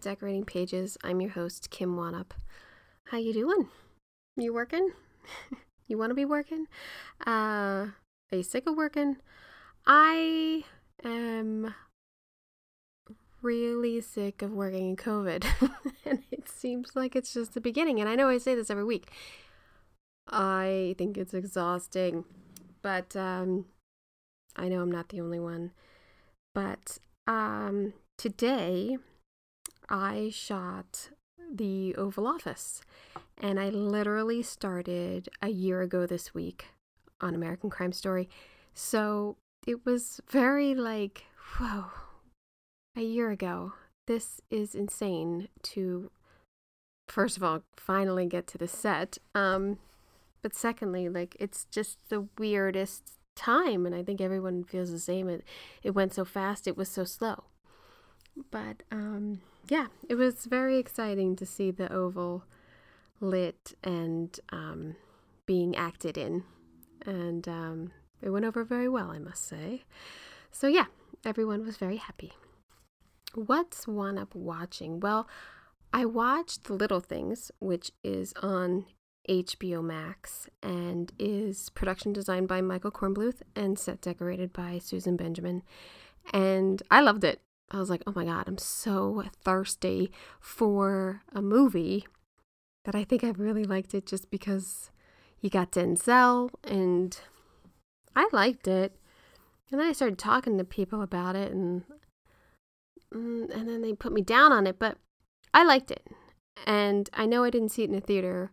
Decorating Pages. I'm your host, Kim Wannop. How you doing? You working? you want to be working? Uh, are you sick of working? I am really sick of working in COVID, and it seems like it's just the beginning. And I know I say this every week. I think it's exhausting, but um, I know I'm not the only one. But um, today I shot the Oval Office, and I literally started a year ago this week on American Crime Story. So it was very like, whoa, a year ago. This is insane to, first of all, finally get to the set. Um, but secondly, like, it's just the weirdest time, and I think everyone feels the same. It, it went so fast, it was so slow. But um, yeah, it was very exciting to see the oval lit and um, being acted in. And um, it went over very well, I must say. So yeah, everyone was very happy. What's Wannop watching? Well, I watched Little Things, which is on HBO Max and is production designed by Michael Corenblith and set decorated by Susan Benjamin. And I loved it. I was like, oh my God, I'm so thirsty for a movie that I think I really liked it just because you got Denzel and I liked it. And then I started talking to people about it and mm, and then they put me down on it, but I liked it. And I know I didn't see it in a theater,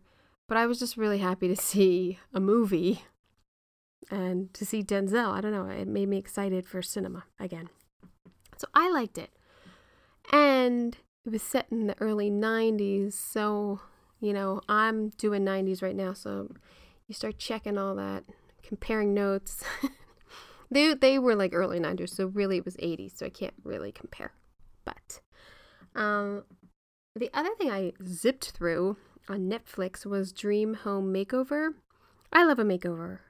but I was just really happy to see a movie and to see Denzel. I don't know, it made me excited for cinema again. So I liked it. And it was set in the early 90s. So, you know, I'm doing 90s right now. So you start checking all that, comparing notes. they, they were like early 90s. So really it was 80s. So I can't really compare. But um, the other thing I zipped through on Netflix was Dream Home Makeover. I love a makeover.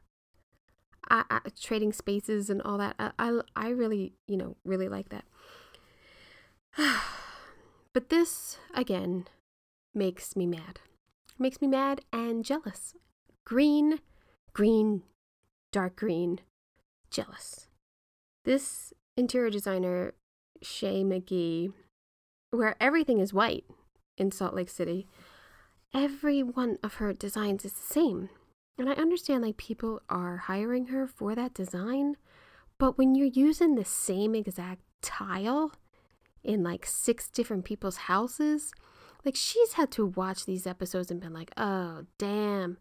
I, I, trading spaces and all that. I, I, I really, you know, really like that. but this, again, makes me mad. Makes me mad and jealous. Green, green, dark green, jealous. This interior designer, Shea McGee, where everything is white in Salt Lake City, every one of her designs is the same. And I understand like people are hiring her for that design, but when you're using the same exact tile in like six different people's houses, like she's had to watch these episodes and been like, "Oh, damn.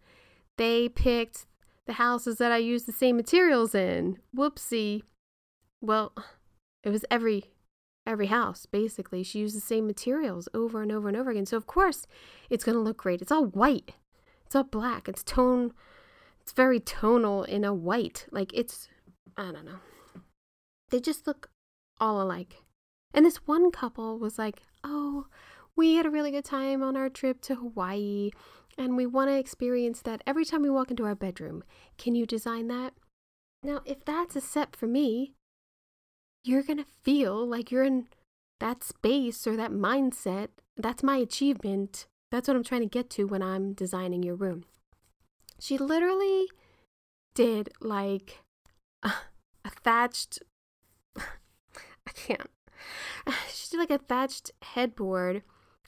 They picked the houses that I use the same materials in. Whoopsie." Well, it was every every house basically. She used the same materials over and over and over again. So of course, it's going to look great. It's all white. It's all black. It's tone it's very tonal in a white. Like it's I don't know. They just look all alike. And this one couple was like, "Oh, we had a really good time on our trip to Hawaii and we want to experience that every time we walk into our bedroom. Can you design that?" Now, if that's a set for me, you're going to feel like you're in that space or that mindset. That's my achievement. That's what I'm trying to get to when I'm designing your room. She literally did like a, a thatched. I can't. She did like a thatched headboard,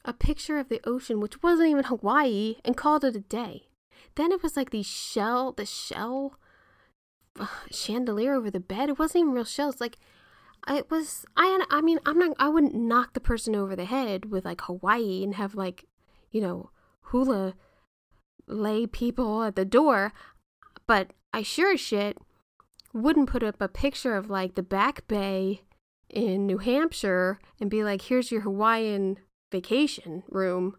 a picture of the ocean, which wasn't even Hawaii, and called it a day. Then it was like the shell, the shell uh, chandelier over the bed. It wasn't even real shells. Like it was. I. I mean, I'm not. I wouldn't knock the person over the head with like Hawaii and have like, you know, hula lay people at the door, but I sure as shit wouldn't put up a picture of like the Back Bay in New Hampshire and be like, here's your Hawaiian vacation room.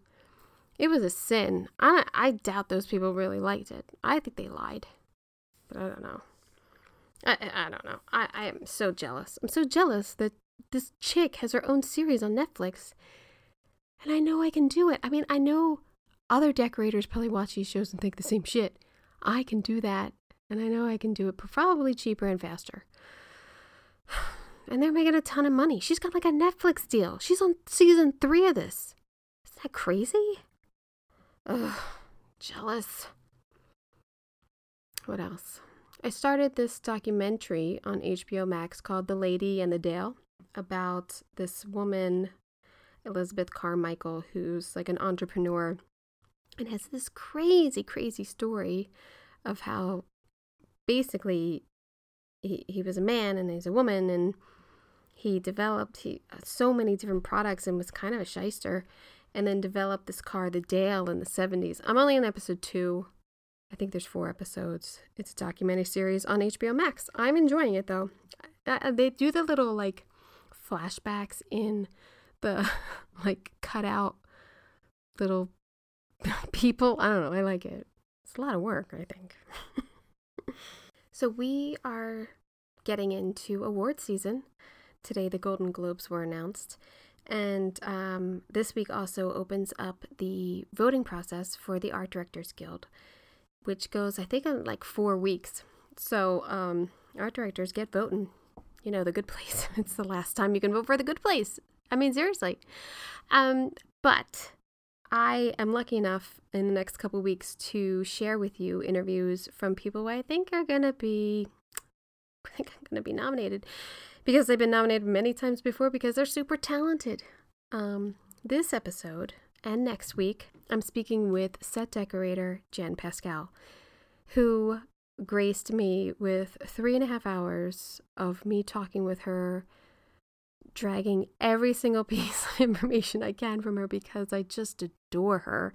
It was a sin. I, I doubt those people really liked it. I think they lied. But I don't know. I, I don't know. I, I am so jealous. I'm so jealous that this chick has her own series on Netflix. And I know I can do it. I mean, I know other decorators probably watch these shows and think the same shit. I can do that. And I know I can do it probably cheaper and faster. And they're making a ton of money. She's got like a Netflix deal. She's on season three of this. Isn't that crazy? Ugh, jealous. What else? I started this documentary on HBO Max called The Lady and the Dale about this woman, Elizabeth Carmichael, who's like an entrepreneur and has this crazy, crazy story of how basically he, he was a man and he's a woman and he developed he, so many different products and was kind of a shyster and then developed this car the dale in the 70s i'm only in episode two. I think there's four episodes. It's a documentary series on hbo max. I'm enjoying it though. Uh, they do the little like flashbacks in the like cut out little people i don't know i like it it's a lot of work i think so we are getting into award season Today, the Golden Globes were announced. And um, this week also opens up the voting process for the Art Directors Guild, which goes, I think, in like four weeks. So, um, art directors get voting. You know, the good place. it's the last time you can vote for the good place. I mean, seriously. Um, but I am lucky enough in the next couple weeks to share with you interviews from people I think are going to be I think I'm going to be nominated because they've been nominated many times before because they're super talented. Um, this episode and next week, I'm speaking with set decorator Jan Pascale, who graced me with three and a half hours of me talking with her, dragging every single piece of information I can from her because I just adore her.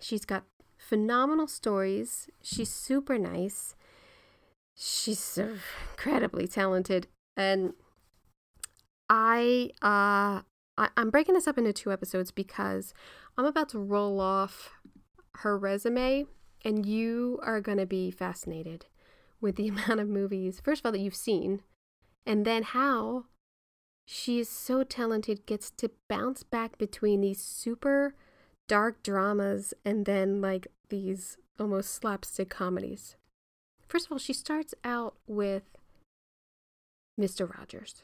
She's got phenomenal stories. She's super nice. She's incredibly talented and I uh I, I'm breaking this up into two episodes because I'm about to roll off her resume and you are gonna be fascinated with the amount of movies, first of all, that you've seen, and then how she is so talented, gets to bounce back between these super dark dramas and then like these almost slapstick comedies. First of all, she starts out with Mr. Rogers.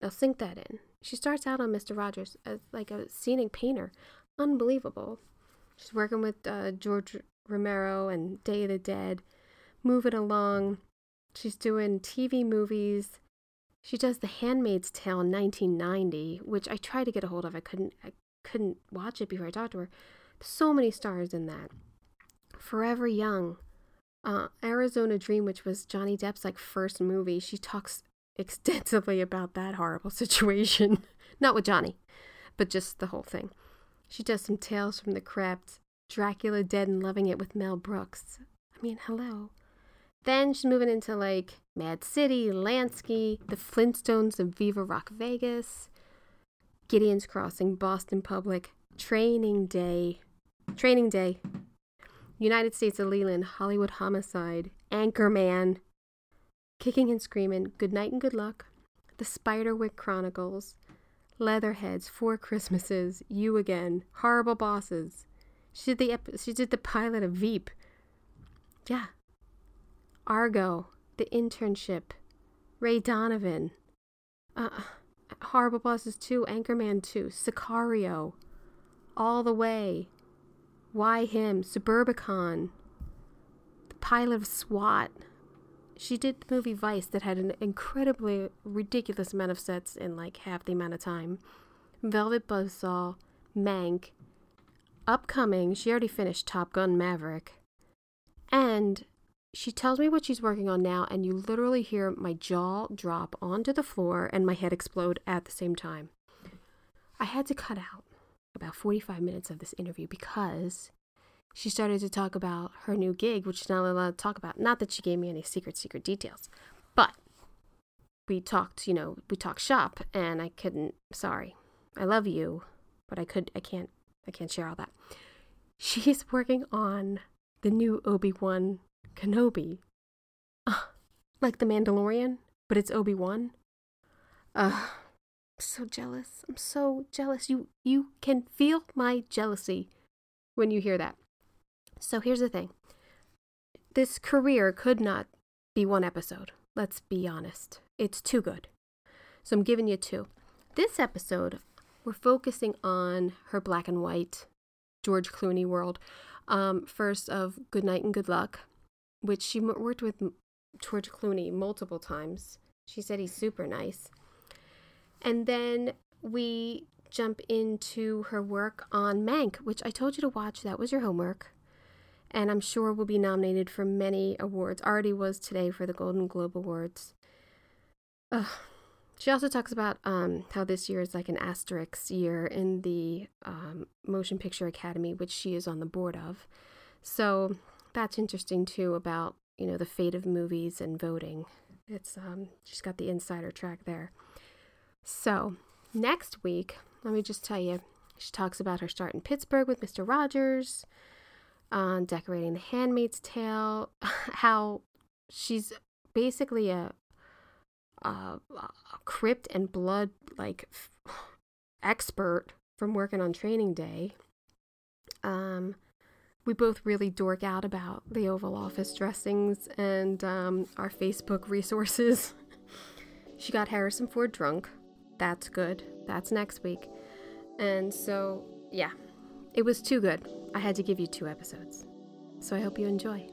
Now sink that in. She starts out on Mr. Rogers as like a scenic painter. Unbelievable. She's working with uh, George Romero and Day of the Dead, moving along. She's doing TV movies. She does The Handmaid's Tale in 1990, which I tried to get a hold of. I couldn't. I couldn't watch it before I talked to her. So many stars in that. Forever Young, uh, Arizona Dream, which was Johnny Depp's like first movie. She talks extensively about that horrible situation. Not with Johnny, but just the whole thing. She does some Tales from the Crypt, Dracula Dead and Loving It with Mel Brooks. I mean, hello. Then she's moving into like Mad City, Lansky, The Flintstones and Viva Rock Vegas, Gideon's Crossing, Boston Public, Training Day, Training Day, United States of Leland, Hollywood Homicide, Anchorman, Kicking and Screaming, Good Night and Good Luck, The Spiderwick Chronicles, Leatherheads, Four Christmases, You Again, Horrible Bosses. She did the ep- she did the pilot of Veep. Yeah. Argo, The Internship, Ray Donovan, uh, Horrible Bosses 2, Anchorman 2, Sicario, All the Way, Why Him, Suburbicon, the pilot of SWAT, she did the movie Vice that had an incredibly ridiculous amount of sets in like half the amount of time. Velvet Buzzsaw, Mank, upcoming, she already finished Top Gun Maverick. And she tells me what she's working on now, and you literally hear my jaw drop onto the floor and my head explode at the same time. I had to cut out about 45 minutes of this interview because she started to talk about her new gig, which she's not allowed to talk about. Not that she gave me any secret, secret details, But we talked, you know, we talked shop and I couldn't, sorry. I love you, but I could, I can't, I can't share all that. She's working on the new Obi-Wan Kenobi. Uh, like the Mandalorian, but it's Obi-Wan. Uh, I'm so jealous. I'm so jealous. You you can feel my jealousy when you hear that. So here's the thing. This career could not be one episode. Let's be honest. It's too good. So I'm giving you two. This episode, we're focusing on her black and white George Clooney world. Um, first of Good Night and Good Luck, which she worked with George Clooney multiple times. She said he's super nice. And then we jump into her work on Mank, which I told you to watch. That was your homework. And I'm sure will be nominated for many awards. Already was today for the Golden Globe Awards. Ugh. She also talks about um, how this year is like an asterisk year in the um, Motion Picture Academy, which she is on the board of. So that's interesting too about you know the fate of movies and voting. It's um, she's got the insider track there. So next week, let me just tell you, she talks about her start in Pittsburgh with Mr. Rogers, on uh, decorating the Handmaid's Tale, how she's basically a uh, crypt and blood like expert from working on training day. Um, we both really dork out about the Oval Office dressings and um, our Facebook resources. she got Harrison Ford drunk. That's good. That's next week. And so, yeah, it was too good. I had to give you two episodes. So I hope you enjoy.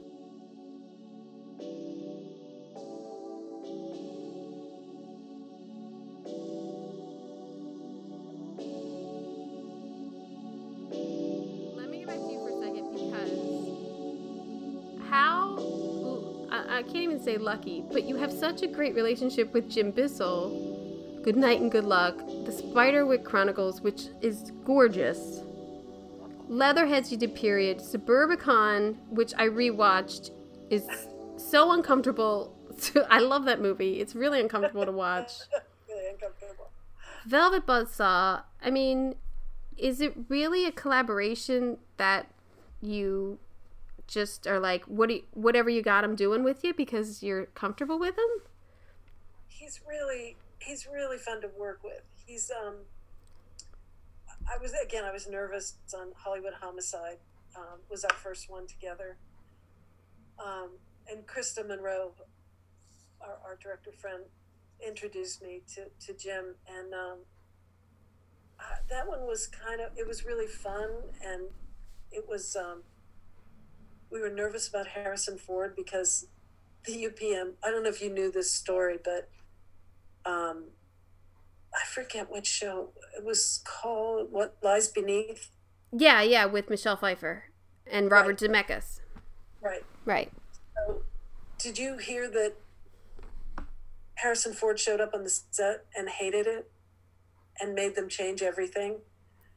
Say lucky, but you have such a great relationship with Jim Bissell. Good night and good luck. The Spiderwick Chronicles, which is gorgeous. Leatherheads you did period. Suburbicon, which I rewatched, is so uncomfortable. I love that movie. It's really uncomfortable to watch. really uncomfortable. Velvet Buzzsaw. I mean, is it really a collaboration that you just are like, what do you, whatever you got him doing with you because you're comfortable with him? He's really he's really fun to work with. He's um. I was again. I was nervous on Hollywood Homicide. Um, was our first one together. Um, and Christa Munro, our, our director friend, introduced me to, to Jim, and um, uh, that one was kind of it was really fun, and it was um, we were nervous about Harrison Ford because the UPM. I don't know if you knew this story, but um, I forget what show it was called. What lies beneath? Yeah, yeah, with Michelle Pfeiffer and Robert right. Zemeckis. Right. Right. So, did you hear that Harrison Ford showed up on the set and hated it and made them change everything?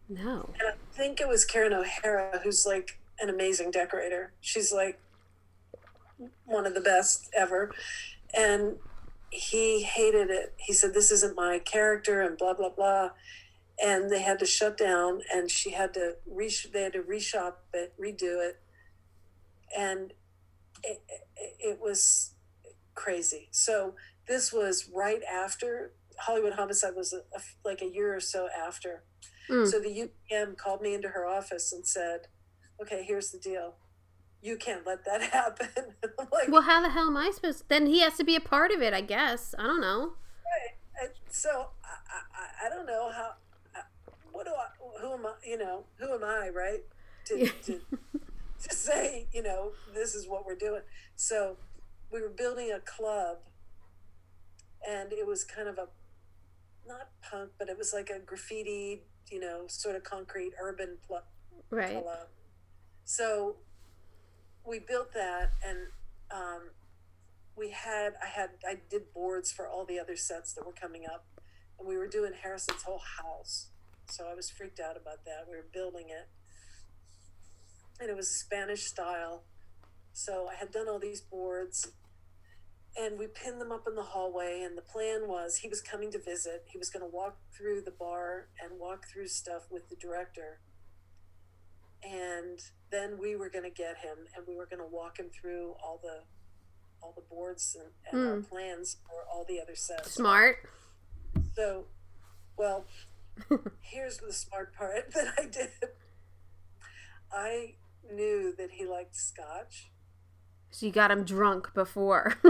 No. And I think it was Karen O'Hara who's like an amazing decorator. She's like one of the best ever. And he hated it. He said, This isn't my character, and blah, blah, blah. And they had to shut down, and she had to re- they had to reshop it, redo it. And it, it, it was crazy. So this was right after Hollywood Homicide was a, a, like a year or so after. Mm. So the UPM called me into her office and said, okay, here's the deal. You can't let that happen. like, well, how the hell am I supposed? To? Then he has to be a part of it, I guess. I don't know. Right. And so I, I, I don't know how. Uh, what do I? Who am I? You know, who am I? Right? To, to, to say, you know, this is what we're doing. So we were building a club, and it was kind of a not punk, but it was like a graffiti, you know, sort of concrete urban pl- right. club so we built that and um, we had i had i did boards for all the other sets that were coming up. And we were doing harrison's whole house. So i was freaked out about that. We were building it. And it was spanish style. So i had done all these boards. And we pinned them up in the hallway. And the plan was he was coming to visit. He was going to walk through the bar and walk through stuff with the director. And then we were going to get him and we were going to walk him through all the all the boards and, and our hmm. plans for all the other sets Smart. so well here's the smart part that i did i knew that he liked scotch So you got him drunk before.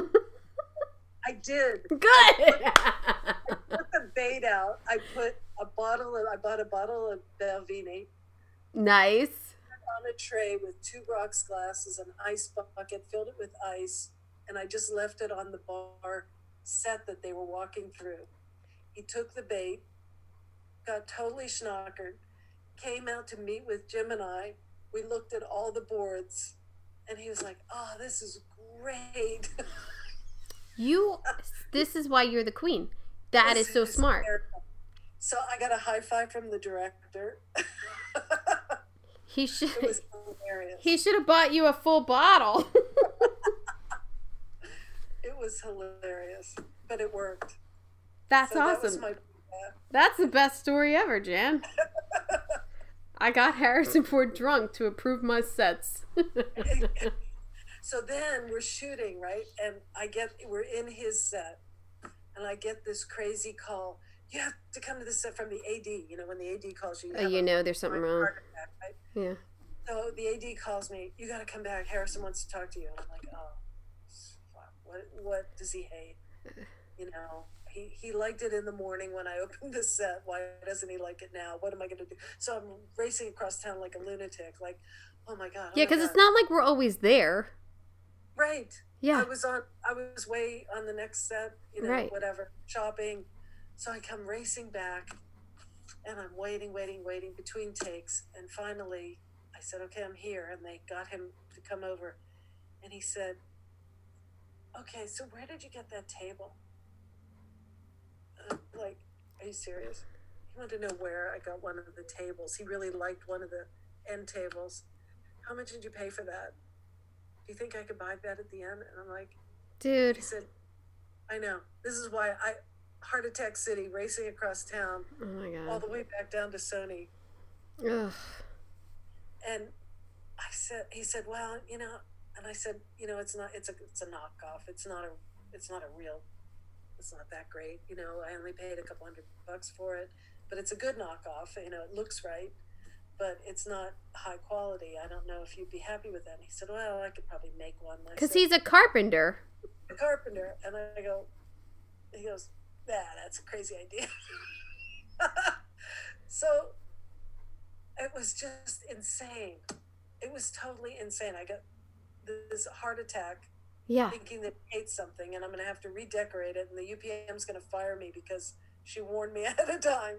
i did Good. I put the bait out. I put a bottle of, I bought a bottle of Balvenie nice. On a tray with two rocks glasses, an ice bucket, filled it with ice, and I just left it on the bar set that they were walking through. He took the bait, got totally schnockered, came out to meet with Jim and I. We looked at all the boards, and he was like, "Oh, this is great." You. This is why you're the queen. That is so smart. So I got a high five from the director. He should. it was hilarious. He should have bought you a full bottle. It was hilarious, but it worked. That's So that awesome. my. That's the best story ever, Jan. I got Harrison Ford drunk to approve my sets. so then we're shooting right, and I get we're in his set, and I get this crazy call. You have to come to the set from the AD. You know when the AD calls you. oh, you uh, know there's something wrong. right? Yeah. So the AD calls me. You got to come back. Harrison wants to talk to you. And I'm like, oh. What? What does he hate? You know, he he liked it in the morning when I opened the set. Why doesn't he like it now? What am I going to do? So I'm racing across town like a lunatic. Like, oh my god. oh Yeah, because it's not like we're always there. right. Yeah. I was on. I was way on the next set. You know, Right. whatever shopping. So I come racing back, and I'm waiting, waiting, waiting between takes, and finally, I said, "Okay, I'm here," and they got him to come over, and he said, "Okay, so where did you get that table?" I'm like, are you serious? He wanted to know where I got one of the tables. He really liked one of the end tables. How much did you pay for that? Do you think I could buy that at the end? And I'm like, Dude. he said, I know. This is why I, Heart Attack City, racing across town, Oh my all the way back down to Sony. Ugh. And I said, he said, well, you know, and I said, you know, it's not, it's a, it's a knockoff. It's not a, it's not a real, it's not that great. You know, I only paid a couple hundred bucks for it, but it's a good knockoff. You know, it looks right, but it's not high quality. I don't know if you'd be happy with that. And he said, well, I could probably make one. Because he's a carpenter. a carpenter. And I go, he goes, yeah, that's a crazy idea. so it was just insane. It was totally insane. I got this heart attack Yeah. thinking that he hates something and I'm going to have to redecorate it and the UPM's going to fire me because she warned me ahead of time.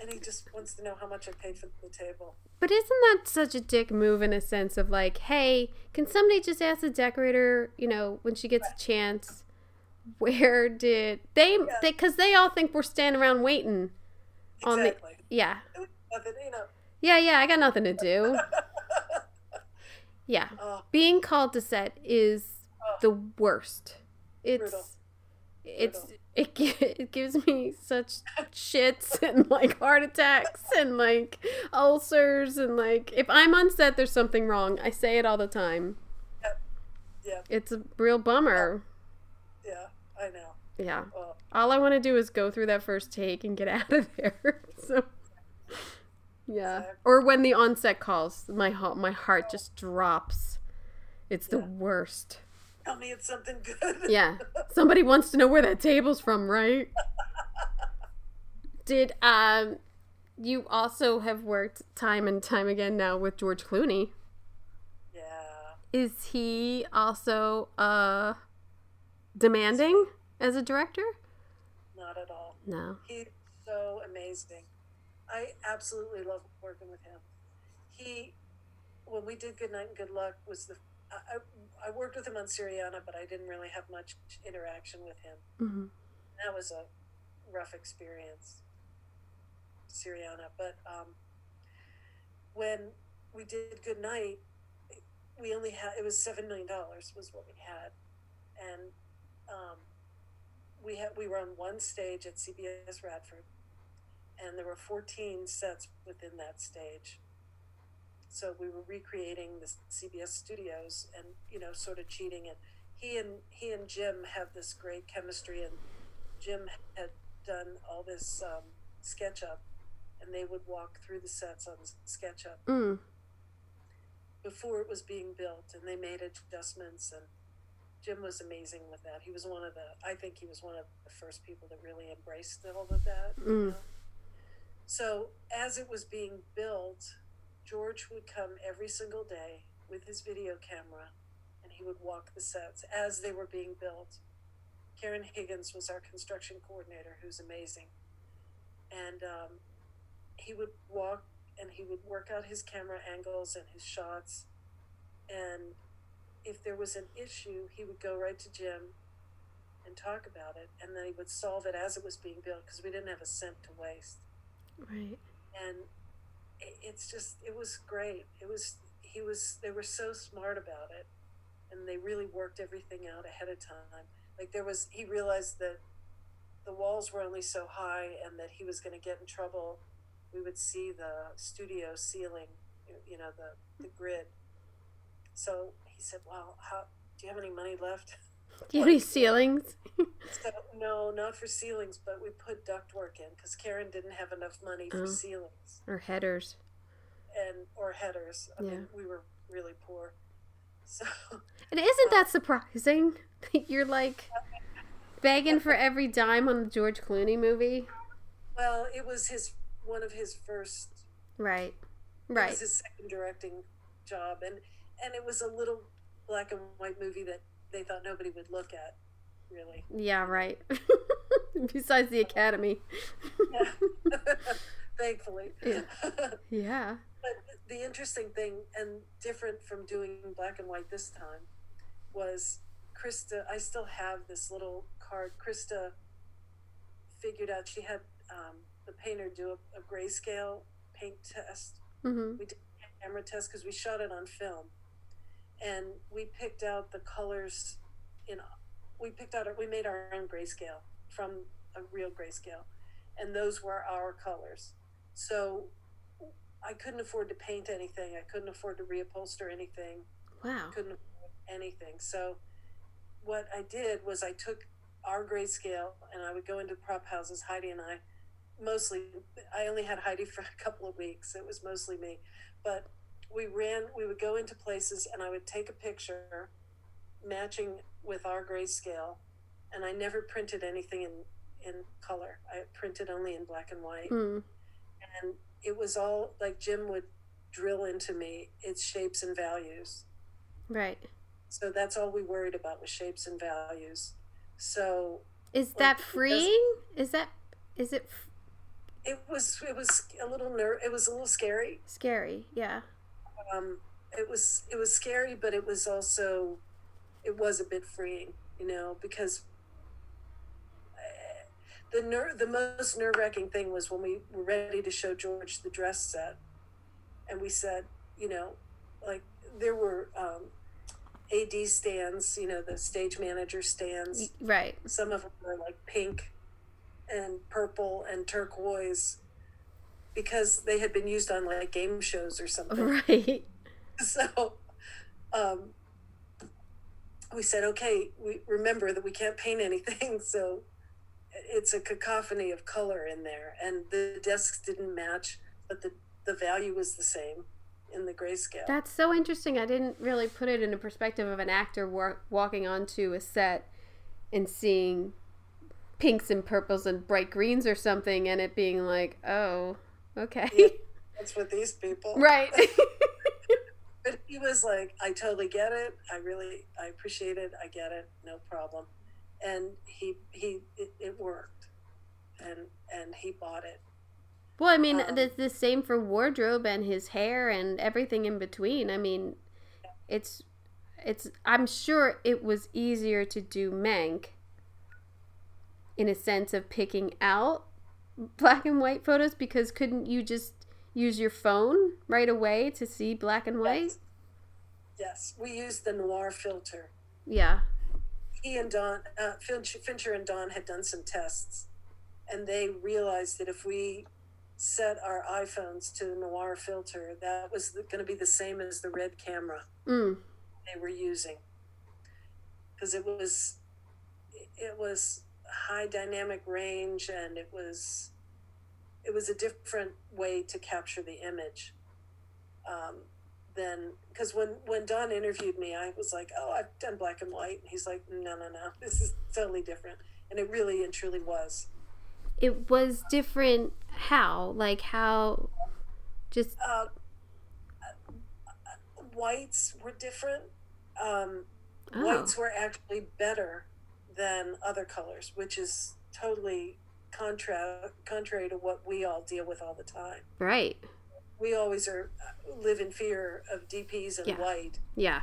And he just wants to know how much I paid for the table. But isn't that such a dick move in a sense of like, hey, can somebody just ask the decorator, you know, when she gets a chance, where did they? Because they, all think we're standing around waiting on the. Exactly. Yeah. Nothing, you know. Yeah, yeah, I got nothing to do. Yeah. Oh, Being called to set is oh. the worst. It's Brutal. it's Brutal. it, it gives me such shits and like heart attacks and like ulcers and like if I'm on set there's something wrong. I say it all the time. yeah, It's a real bummer. yeah, I know. Yeah. Oh, All I want to do is go through that first take and get out of there. so yeah. Exactly. Or when the onset calls, my heart my heart just drops. It's the worst. tell me it's something good. Yeah. Somebody wants to know where that table's from, right? Did um you also have worked time and time again now with George Clooney? yeah. Is he also uh demanding as a director? Not at all. No. He's so amazing. I absolutely love working with him. He, when we did Good Night and Good Luck, was the I, I, worked with him on Syriana, but I didn't really have much interaction with him. hmm That was a rough experience, Syriana. But um, when we did Good Night, we only had it was seven million dollars was what we had, and um, we had we were on one stage at CBS Radford, and there were 14 sets within that stage. So we were recreating the CBS studios and you know sort of cheating and he and he and Jim have this great chemistry and Jim had done all this um, SketchUp and they would walk through the sets on SketchUp Mm. before it was being built and they made adjustments and Jim was amazing with that. He was one of the I think he was one of the first people that really embraced all of that. you Mm. know. So as it was being built, George would come every single day with his video camera and he would walk the sets as they were being built. Karen Higgins was our construction coordinator, who's amazing. And um, he would walk and he would work out his camera angles and his shots. And if there was an issue, he would go right to Jim and talk about it. And then he would solve it as it was being built because we didn't have a cent to waste. Right. And it, it's just, it was great. It was, he was, they were so smart about it. And they really worked everything out ahead of time. Like there was, he realized that the walls were only so high and that he was going to get in trouble. We would see the studio ceiling, you know, the, the grid. So he said, Well, how do you have any money left? Do you have any ceilings? So, no, not for ceilings, but we put ductwork in because Karen didn't have enough money for Oh. ceilings or headers? and or headers. I Yeah. mean, we were really poor. So And isn't that um, surprising? You're like begging for every dime on the George Clooney movie. well, it was his one of his first Right. It Right. was his second directing job, and and it was a little black and white movie that they thought nobody would look at, really. Yeah, right. Besides the Academy. Thankfully. Yeah. Yeah. But the interesting thing, and different from doing black and white this time, was Christa. I still have this little card. Christa figured out she had um, the painter do a, a grayscale paint test hmm we did a camera test because we shot it on film and we picked out the colors in we picked out we made our own grayscale from a real grayscale and those were our colors so i couldn't afford to paint anything i couldn't afford to reupholster anything Wow. couldn't afford anything so what i did was i took our grayscale and i would go into prop houses heidi and i mostly i only had heidi for a couple of weeks it was mostly me but we ran we would go into places and i would take a picture matching with our grayscale and i never printed anything in in color i printed only in black and white Mm. and it was all like jim would drill into me its shapes and values Right. so that's all we worried about was shapes and values so Is Like, that freeing? Is that is it f- it was it was a little ner- it was a little scary scary? Yeah. Um, it was it was scary, but it was also it was a bit freeing, you know, because uh, the ner- the most nerve wracking thing was when we were ready to show George the dress set, and we said, you know, like there were um, AD stands, you know, the stage manager stands. Right. Some of them were like pink and purple and turquoise because they had been used on like game shows or something. Right. so um, we said okay we remember that we can't paint anything so it's a cacophony of color in there and the desks didn't match but the, the value was the same in the grayscale That's so interesting. I didn't really put it in a perspective of an actor wa- walking onto a set and seeing pinks and purples and bright greens or something and it being like, "Oh, okay." Yeah. that's what these people right. but he was like i totally get it i really i appreciate it i get it no problem and he he it, it worked and and he bought it Well, I mean, Um, the, the same for wardrobe and his hair and everything in between. I mean, it's it's I'm sure it was easier to do Mank in a sense of picking out black and white photos because couldn't you just use your phone right away to see black and white? yes, yes. we used the noir filter Yeah. he and Don uh, Finch, Fincher and Don had done some tests, and they realized that if we set our iPhones to the noir filter, that was going to be the same as the red camera Mm. they were using, because it was it was high dynamic range and it was it was a different way to capture the image um, than because when when Don interviewed me, I was like, "Oh, I've done black and white," and he's like, "No, no, no, this is totally different," and it really and truly was. It was different. How? Like how? Just Uh, whites were different. Um, oh, Whites were actually better than other colors, which is totally contra- contrary to what we all deal with all the time. right. We always are uh, live in fear of DPs and Yeah. white. Yeah.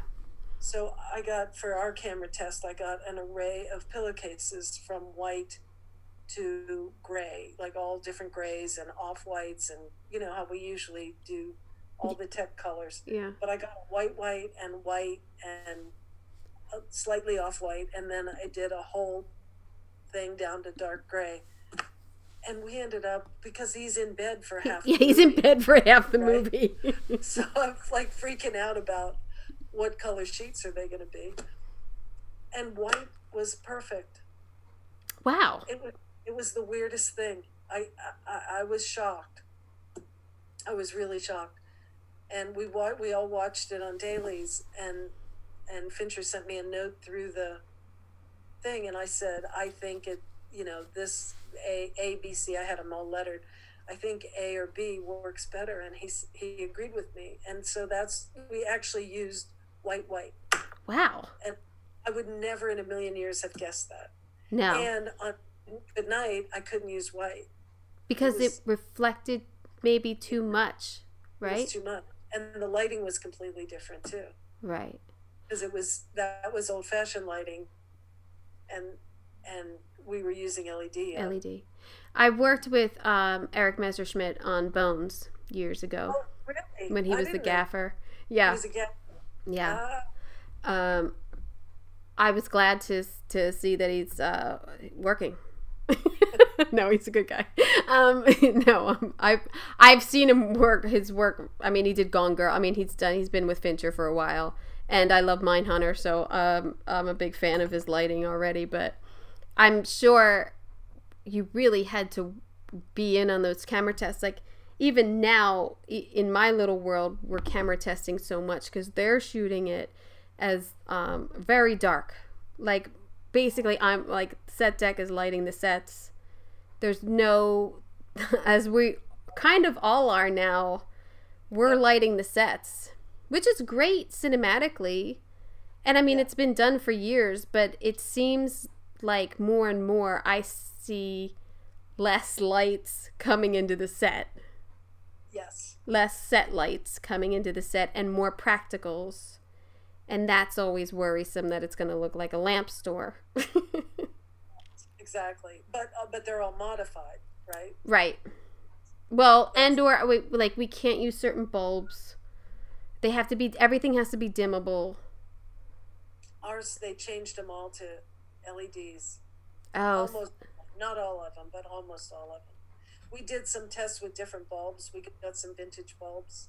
So I got for our camera test, I got an array of pillowcases from white to gray, like all different grays and off whites, and you know how we usually do all the tech colors. Yeah. But I got white, white, and white, and slightly off white, and then I did a whole thing down to dark gray. And we ended up because he's in bed for half. Yeah, he's in bed for half the Right. movie. So I'm like freaking out about what color sheets are they going to be. And white was perfect. wow. It was it was the weirdest thing. I I, I was shocked. I was really shocked. And we wa- we all watched it on dailies and and Fincher sent me a note through the thing and I said I think it you know this A A B C I had them all lettered. I think A or B works better and he he agreed with me. And so that's we actually used white white. Wow. And I would never in a million years have guessed that. No. And on good night, I couldn't use white. because it, was- reflected maybe too much, It right? too much. And the lighting was completely different too. right. Because it was that was old fashioned lighting and and we were using LED. on- LED. I worked with um, Eric Messerschmidt on Bones years ago Oh, really? when he was the know. gaffer. He Yeah. was a gaffer. Yeah. Ah, Um, I was glad to to see that he's uh, working. no, he's a good guy. Um, no, um, I've I've seen him work his work. I mean, he did Gone Girl. I mean, he's done. He's been with Fincher for a while, and I love Mindhunter, so um, I'm a big fan of his lighting already. But I'm sure you really had to be in on those camera tests. Like even now, in my little world, we're camera testing so much because they're shooting it as um, very dark. Like basically, I'm like set deck is lighting the sets. There's no, as we kind of all are now, we're lighting the sets, which is great cinematically. And I mean, Yeah. it's been done for years, but it seems like more and more I see less lights coming into the set, yes. less set lights coming into the set, and more practicals. And that's always worrisome that it's going to look like a lamp store. Exactly. But uh, but they're all modified, right? right. Well, and or we, like we can't use certain bulbs. They have to be everything has to be dimmable. Ours they changed them all to LEDs. Oh, almost not all of them, but almost all of them. We did some tests with different bulbs. We got some vintage bulbs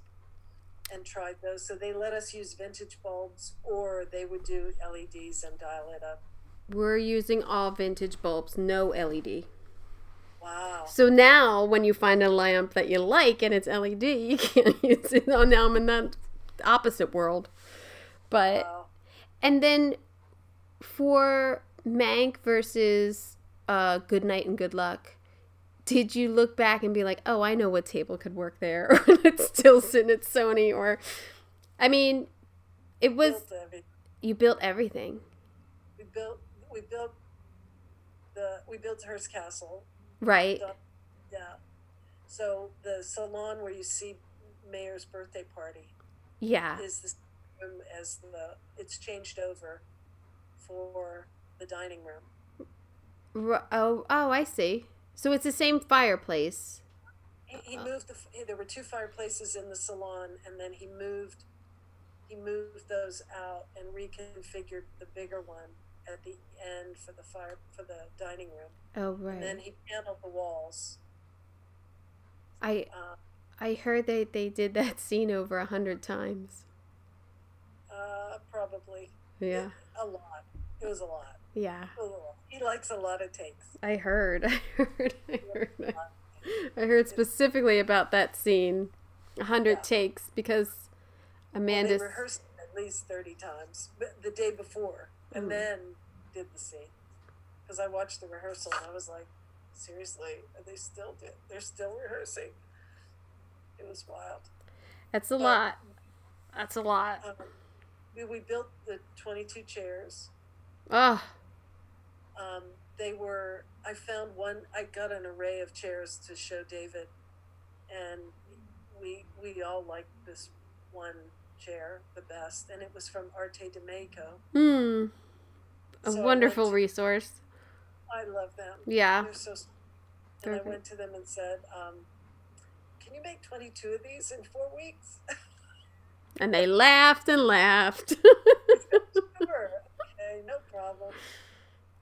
and tried those. So they let us use vintage bulbs, or they would do LEDs and dial it up. we're using all vintage bulbs, no LED. Wow. So now, when you find a lamp that you like and it's LED, you can't use it. Oh, now I'm in that opposite world. But Wow. and then for Mank versus uh, Good Night and Good Luck, did you look back and be like, "Oh, I know what table could work there," or it's still sitting at Sony, or I mean, it was Built you built everything, we built we built the we built Hearst Castle. right? Done- Yeah. So the salon where you see Mayer's birthday party Yeah, is the room as the it's changed over for the dining room. R- oh, oh, I see. So it's the same fireplace. He, he moved the there were two fireplaces in the salon and then he moved he moved those out and reconfigured the bigger one at the end for the fire for the dining room, Oh right. and then he paneled the walls. I Uh, I heard they they did that scene over a hundred times. uh, probably Yeah. a lot. It was a lot. Yeah. A lot. He likes a lot of takes. I heard. I heard. I heard. I heard specifically about that scene. A hundred Yeah. takes because Well, they rehearsed at least thirty times, the day before, and Mm. then did the scene. Because I watched the rehearsal and I was like, seriously, are they still did? They're still rehearsing. It was wild. That's a but- lot. That's a lot. Um, we, we built the twenty-two chairs. Oh, Um, they were. I found one. I got an array of chairs to show David, and we we all liked this one chair the best, and it was from Arte de Mexico. hmm. A So I wonderful resource. I love them. Yeah. They're so. And I went to them and said, um, "Can you make twenty-two of these in four weeks?" And they laughed and laughed. sure. Okay, no problem.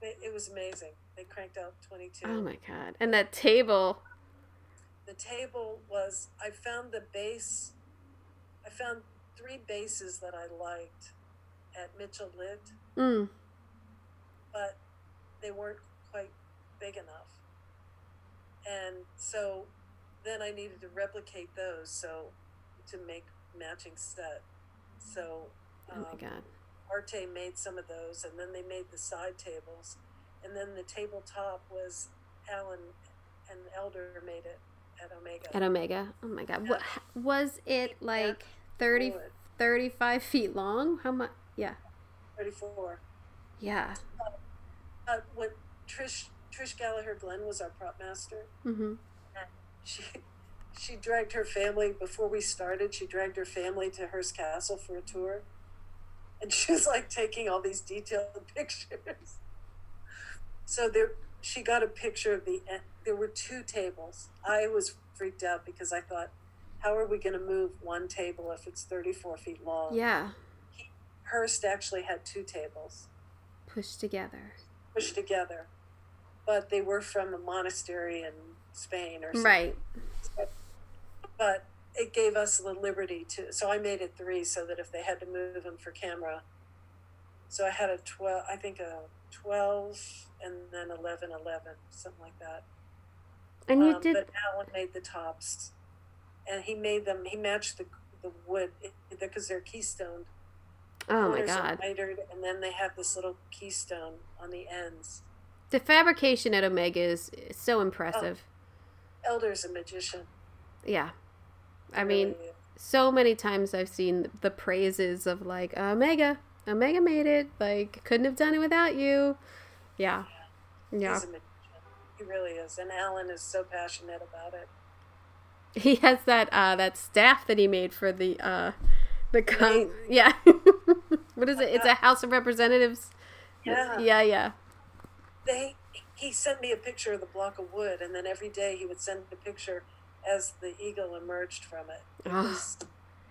It, it was amazing. They cranked out twenty-two. oh my god. And that table. the table was I found the base I found three bases that I liked at Mitchell Lit, Mm. but they weren't quite big enough. And so then I needed to replicate those so to make matching set. So Oh um, my god. Arte made some of those and then they made the side tables. And then the tabletop was Alan and Elder made it at Omega. At Omega. Oh my god. What was it like 30 35 feet long? How much? Yeah. 34. Yeah. Uh, when Trish Trish Gallaher Glenn was our prop master, Mhm. She she dragged her family before we started. She dragged her family to Hearst Castle for a tour, and she was like taking all these detailed pictures. So there, she got a picture of the. There were two tables. I was freaked out because I thought, how are we going to move one table if it's thirty four feet long? Yeah. Hearst actually had two tables. Pushed together. pushed together, but they were from a monastery in Spain or something. Right. But it gave us the liberty to. So I made it three, so that if they had to move them for camera, so I had a twelve. I think a twelve, and then 11, 11, something like that. And you Um, did But Alan made the tops, and he made them. He matched the the wood because they're keystone. Oh my god. mitered, and then they have this little keystone on the ends. The fabrication at Omega is is so impressive. Elder's a magician. Yeah. I mean, so many times I've seen the praises of like Omega, Omega made it. Like couldn't have done it without you. Yeah. Yeah. He's a magician. He really is. And Alan is so passionate about it. He has that uh that staff that he made for the uh the con- yeah. what is it? It's a House of Representatives. Yeah. Yeah, yeah. They he sent me a picture of the block of wood and then every day he would send a picture as the eagle emerged from it. It Oh.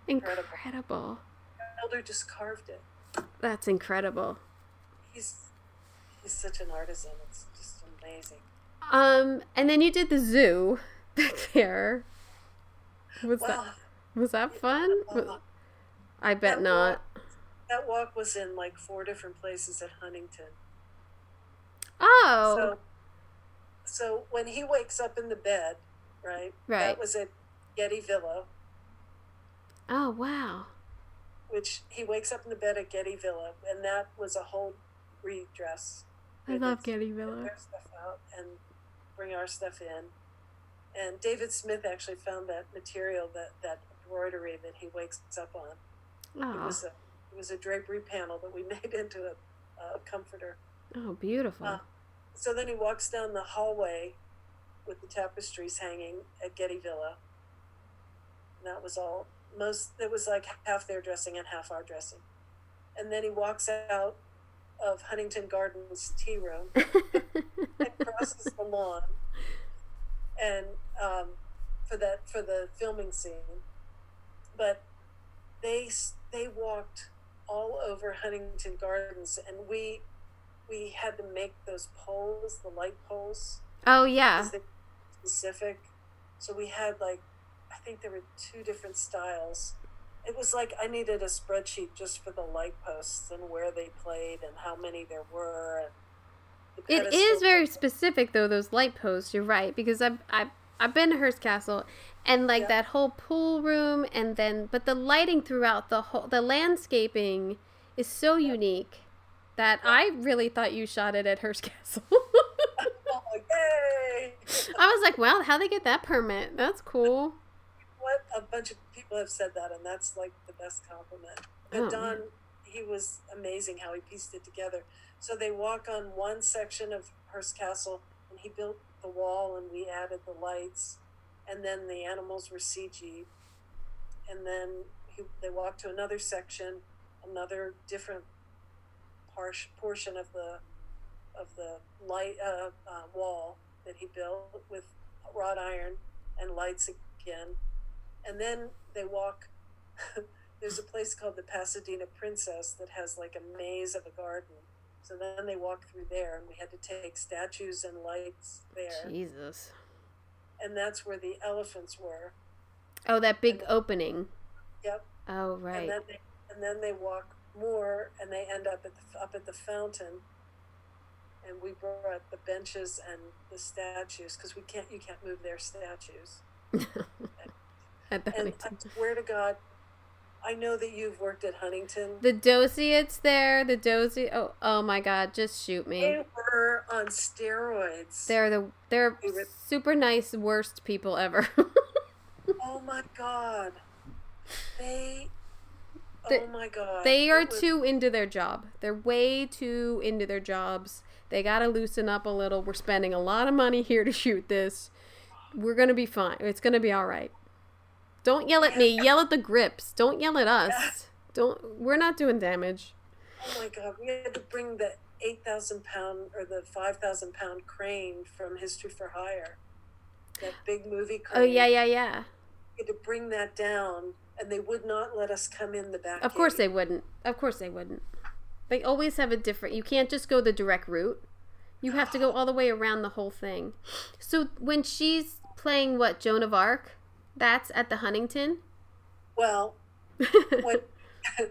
Incredible. Incredible. Elder just carved it. That's incredible. He's he's such an artisan. It's just amazing. Um, and then you did the zoo back there. Was Well, that was that fun? uh, I bet that not. that walk was in like four different places at Huntington. Oh, So so when he wakes up in the bed, right? Right. That was at Getty Villa. oh wow. which he wakes up in the bed at Getty Villa, and that was a whole redress. I love Getty Get Villa. stuff out and bring our stuff in. And David Smith actually found that material, that that embroidery that he wakes up on. It Oh, was a it was a drapery panel that we made into a, a comforter. oh, beautiful. Uh, So then he walks down the hallway with the tapestries hanging at Getty Villa. And that was all. Most it was like half their dressing and half our dressing. And then he walks out of Huntington Gardens tea room and crosses the lawn, and um, for that for the filming scene. But they they walked all over Huntington Gardens, and we we had to make those poles, the light poles, Oh yeah. because they were specific. So we had like, I think there were two different styles. It was like I needed a spreadsheet just for the light posts and where they played and how many there were. And the It is very specific though, those light posts, you're right, because I've I've I've been to Hearst Castle and like Yeah. that whole pool room and then but the lighting throughout the whole the landscaping is so unique that I really thought you shot it at Hearst Castle. Oh, yay! I was like, wow, how they get that permit? That's cool. what a bunch of people have said that, and that's like the best compliment. But Oh, Don, man. he was amazing how he pieced it together. So they walk on one section of Hearst Castle, and he built the wall, and we added the lights, and then the animals were CG, and then he, they walk to another section, another different portion of the of the light uh, uh, wall that he built with wrought iron and lights again and then they walk there's a place called the pasadena princess that has like a maze of a garden so then they walk through there and we had to take statues and lights there Jesus. and that's where the elephants were Oh, that big opening. yep Oh, right. and then they, and then they walk more and they end up at the up at the fountain and we brought the benches and the statues because we can't you can't move their statues At the and I swear to God, I know that you've worked at Huntington. The Dosiates there, the Dosi. Oh, oh my God! Just shoot me. They were on steroids. They're the they're They were- super nice worst people ever. oh my God. They. They- oh my God. they are was- too into their job. They're way too into their jobs. They gotta loosen up a little. We're spending a lot of money here to shoot this. We're gonna be fine. It's gonna be all right. Don't yell at me. Yell at the grips. Don't yell at us. Don't. We're not doing damage. Oh my God. We had to bring the 8,000 pound or the 5,000 pound crane from History for Hire. That big movie crane. Oh yeah, yeah, yeah. We had to bring that down, and they would not let us come in the back. Of course they wouldn't. Of course they wouldn't. They always have a different. You can't just go the direct route. You have to go all the way around the whole thing. So when she's playing what Joan of Arc, that's at the Huntington. Well, when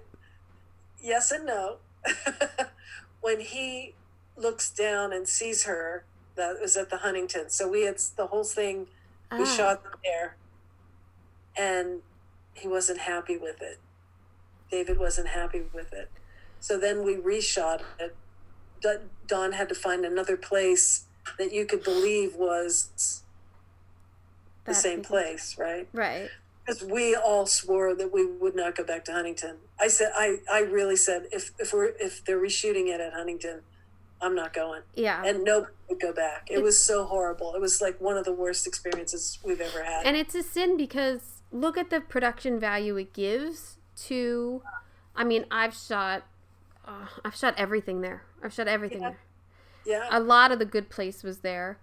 yes and no. when he looks down and sees her, that was at the Huntington. So we had the whole thing we Ah, shot there, and he wasn't happy with it. David wasn't happy with it. So then we reshot it. Don- Don had to find another place that you could believe was the that- same place, right? Right. because we all swore that we would not go back to Huntington. I said, I, I really said, if if we're if they're reshooting it at Huntington, I'm not going, Yeah. and nobody would go back. It was so horrible. It was like one of the worst experiences we've ever had. And it's a sin because look at the production value it gives to. I mean, I've shot. Uh, I've shot everything there. I've shot everything Yeah. there. yeah, a lot of the good place was there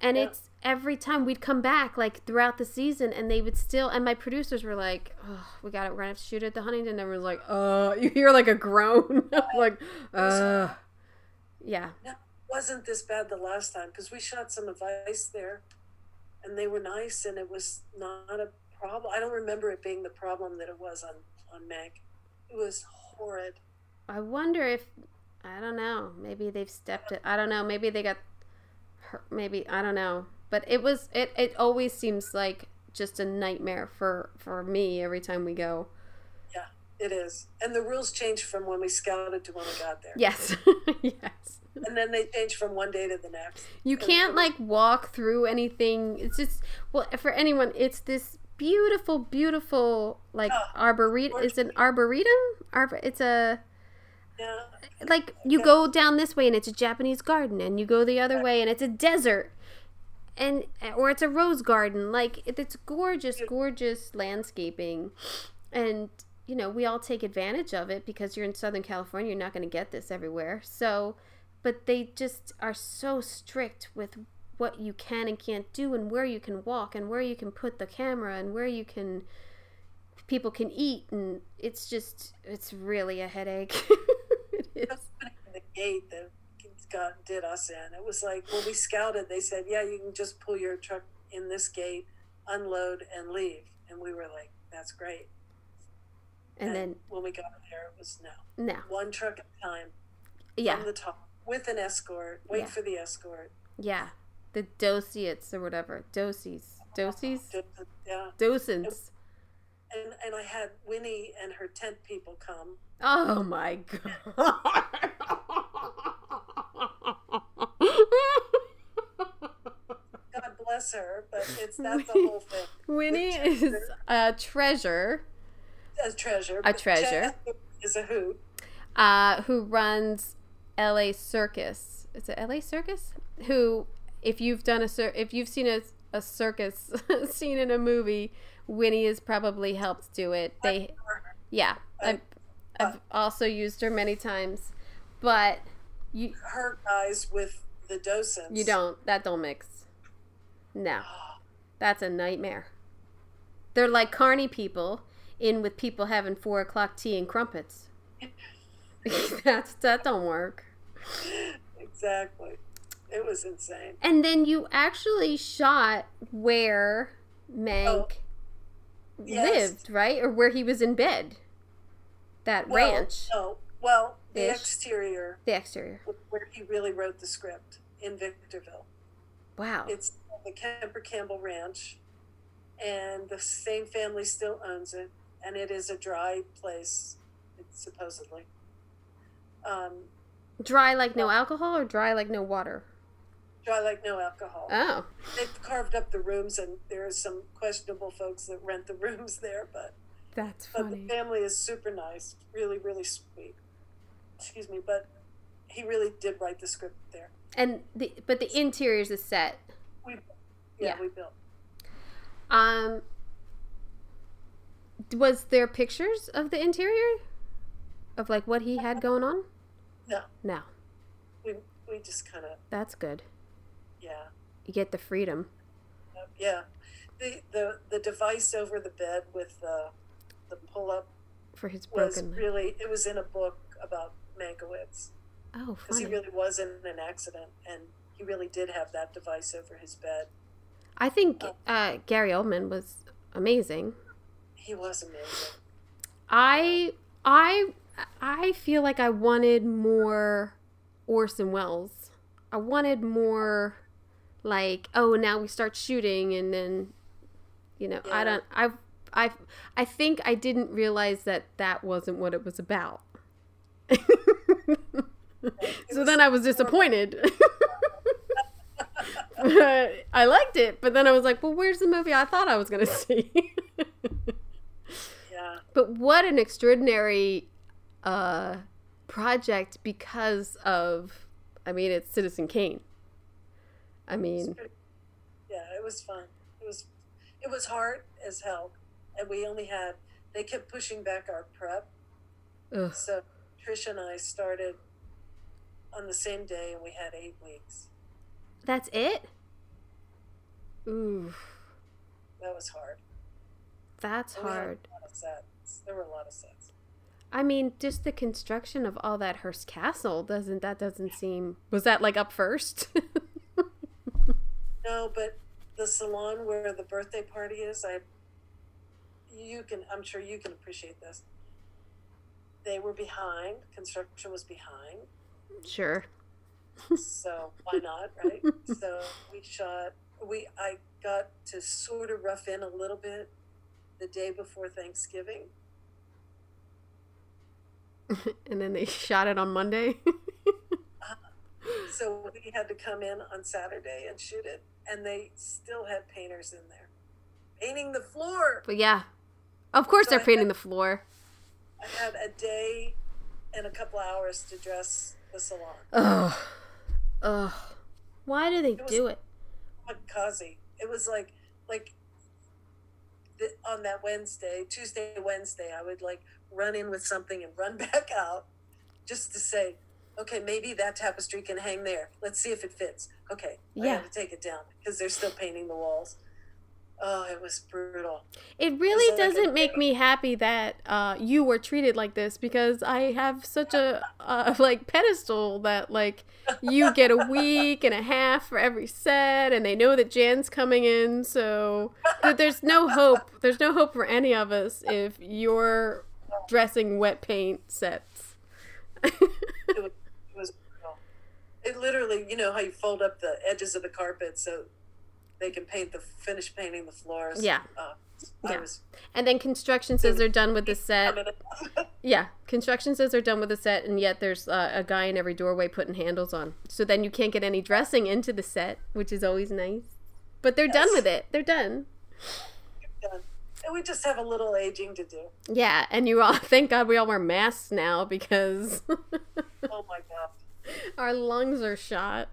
and Yeah. it's every time we'd come back like throughout the season and they would still and my producers were like oh we got it we're gonna have to shoot at the huntington and everyone's like uh you hear like a groan like uh yeah it wasn't this bad the last time because we shot some advice there, and they were nice, and it was not a problem. I don't remember it being the problem that it was on on Mank. It was horrid. i wonder if i don't know maybe they've stepped it i don't know maybe they got hurt maybe i don't know but it was it it always seems like just a nightmare for for me every time we go Yeah, It is, and the rules changed from when we scouted to when we got there. yes yes and then they change from one day to the next. You can't like walk through anything. It's just well for anyone. It's this beautiful, beautiful like Oh, arboretum. It's an arboretum. Arbor. It's a like you go down this way and it's a Japanese garden, and you go the other way and it's a desert, and eh, or it's a rose garden. Like it's gorgeous, gorgeous landscaping, and you know we all take advantage of it because you're in Southern California. You're not going to get this everywhere. So, but they just are so strict with what you can and can't do, and where you can walk, and where you can put the camera, and where you can people can eat, and it's just it's really a headache. it is. Just putting in the gate, the got did us in. It was like when we scouted, they said, "Yeah, you can just pull your truck in this gate, unload, and leave." And we were like, "That's great." And, And, then when we got there, it was no no, one truck at a time yeah, from the top with an escort. Wait Yeah. for the escort. yeah, the dosiates or whatever, dosies, dosies, Yeah, docents. and and I had Winnie and her tent people come. Oh my god. God bless her, but it's that's the whole thing. Winnie is a treasure A treasure. A treasure. Is a hoot. uh, who runs LA Circus. Is it LA Circus? Who, if you've done a cir- if you've seen a, a circus scene in a movie, Winnie has probably helped do it. They, yeah, I've, I've also used her many times, but you Her guys with the docents. you don't that don't mix. No, that's a nightmare. They're like carny people in with people having four o'clock tea and crumpets. that's that don't work. exactly. It was insane. And then you actually shot where Mank Oh, Yes. lived, right? Or where he was in bed. That Well, ranch, No. Well, the Ish. exterior, the exterior. where he really wrote the script in Victorville. Wow. It's the Kemper Campbell Ranch, and the same family still owns it, and it is a dry place, supposedly. Um, dry like no alcohol or dry like no water? Dry like no alcohol. Oh. They've carved up the rooms, and there are some questionable folks that rent the rooms there, but That's but the family is super nice, really, really sweet. Excuse me, but he really did write the script there. And the but the interiors is set. We, yeah, Yeah. we built. Um was there pictures of the interior? Of like what he had going on? No, No. we we just kind of That's good. Yeah. You get the freedom. Yeah, the the the device over the bed with the the pull up For his was broken leg. really it was in a book about Mankiewicz Oh, because he really was in an accident and he really did have that device over his bed. I think uh, Gary Oldman was amazing. He was amazing. I I I feel like I wanted more Orson Welles. I wanted more like oh now we start shooting and then you know I don't I I I think I didn't realize that that wasn't what it was about. so then I was disappointed. But I liked it, but then I was like, well, where's the movie I thought I was going to see? Yeah, But what an extraordinary uh, project because of, I mean, it's Citizen Kane. I it mean, pretty- yeah, it was fun. It was it was hard as hell, and we only had they kept pushing back our prep. ugh, So Trish and I started on the same day, and we had eight weeks. that's it? Ooh, That was hard. that's And we had hard. A lot of sets. There were a lot of sets. I mean, just the construction of all that Hearst Castle doesn't that doesn't seem was that like up first? No, but the salon where the birthday party is, I you can I'm sure you can appreciate this. They were behind, construction was behind, sure. so why not, right? so we shot we I got to sort of rough in a little bit the day before Thanksgiving. and then they shot it on Monday. Uh-huh. So we had to come in on Saturday and shoot it, and they still had painters in there painting the floor. but yeah. Of course So they're painting had- the floor. I had a day and a couple hours to dress the salon. Ugh. Ugh. Why do they was- do it? Kazi. It was like like the, on that Wednesday, Tuesday, Wednesday, I would like run in with something and run back out just to say, okay, maybe that tapestry can hang there. Let's see if it fits. Okay, I Yeah. to take it down because they're still painting the walls. Oh, it was brutal. It really that doesn't make me happy that uh, you were treated like this because I have such a uh, like pedestal that like you get a week and a half for every set, and they know that Jan's coming in, so th- there's no hope. There's no hope for any of us if you're dressing wet paint sets. It was, it was brutal. It literally, you know how you fold up the edges of the carpet so they can paint the finish painting the floors. Yeah. Uh, Yeah. was and then construction says they're done with the set. Yeah, construction says they're done with the set, and yet there's uh, a guy in every doorway putting handles on. So then you can't get any dressing into the set, which is always nice. But they're done with it. They're done. done. And we just have a little aging to do. Yeah, and you all thank God we all wear masks now because Oh my god. our lungs are shot.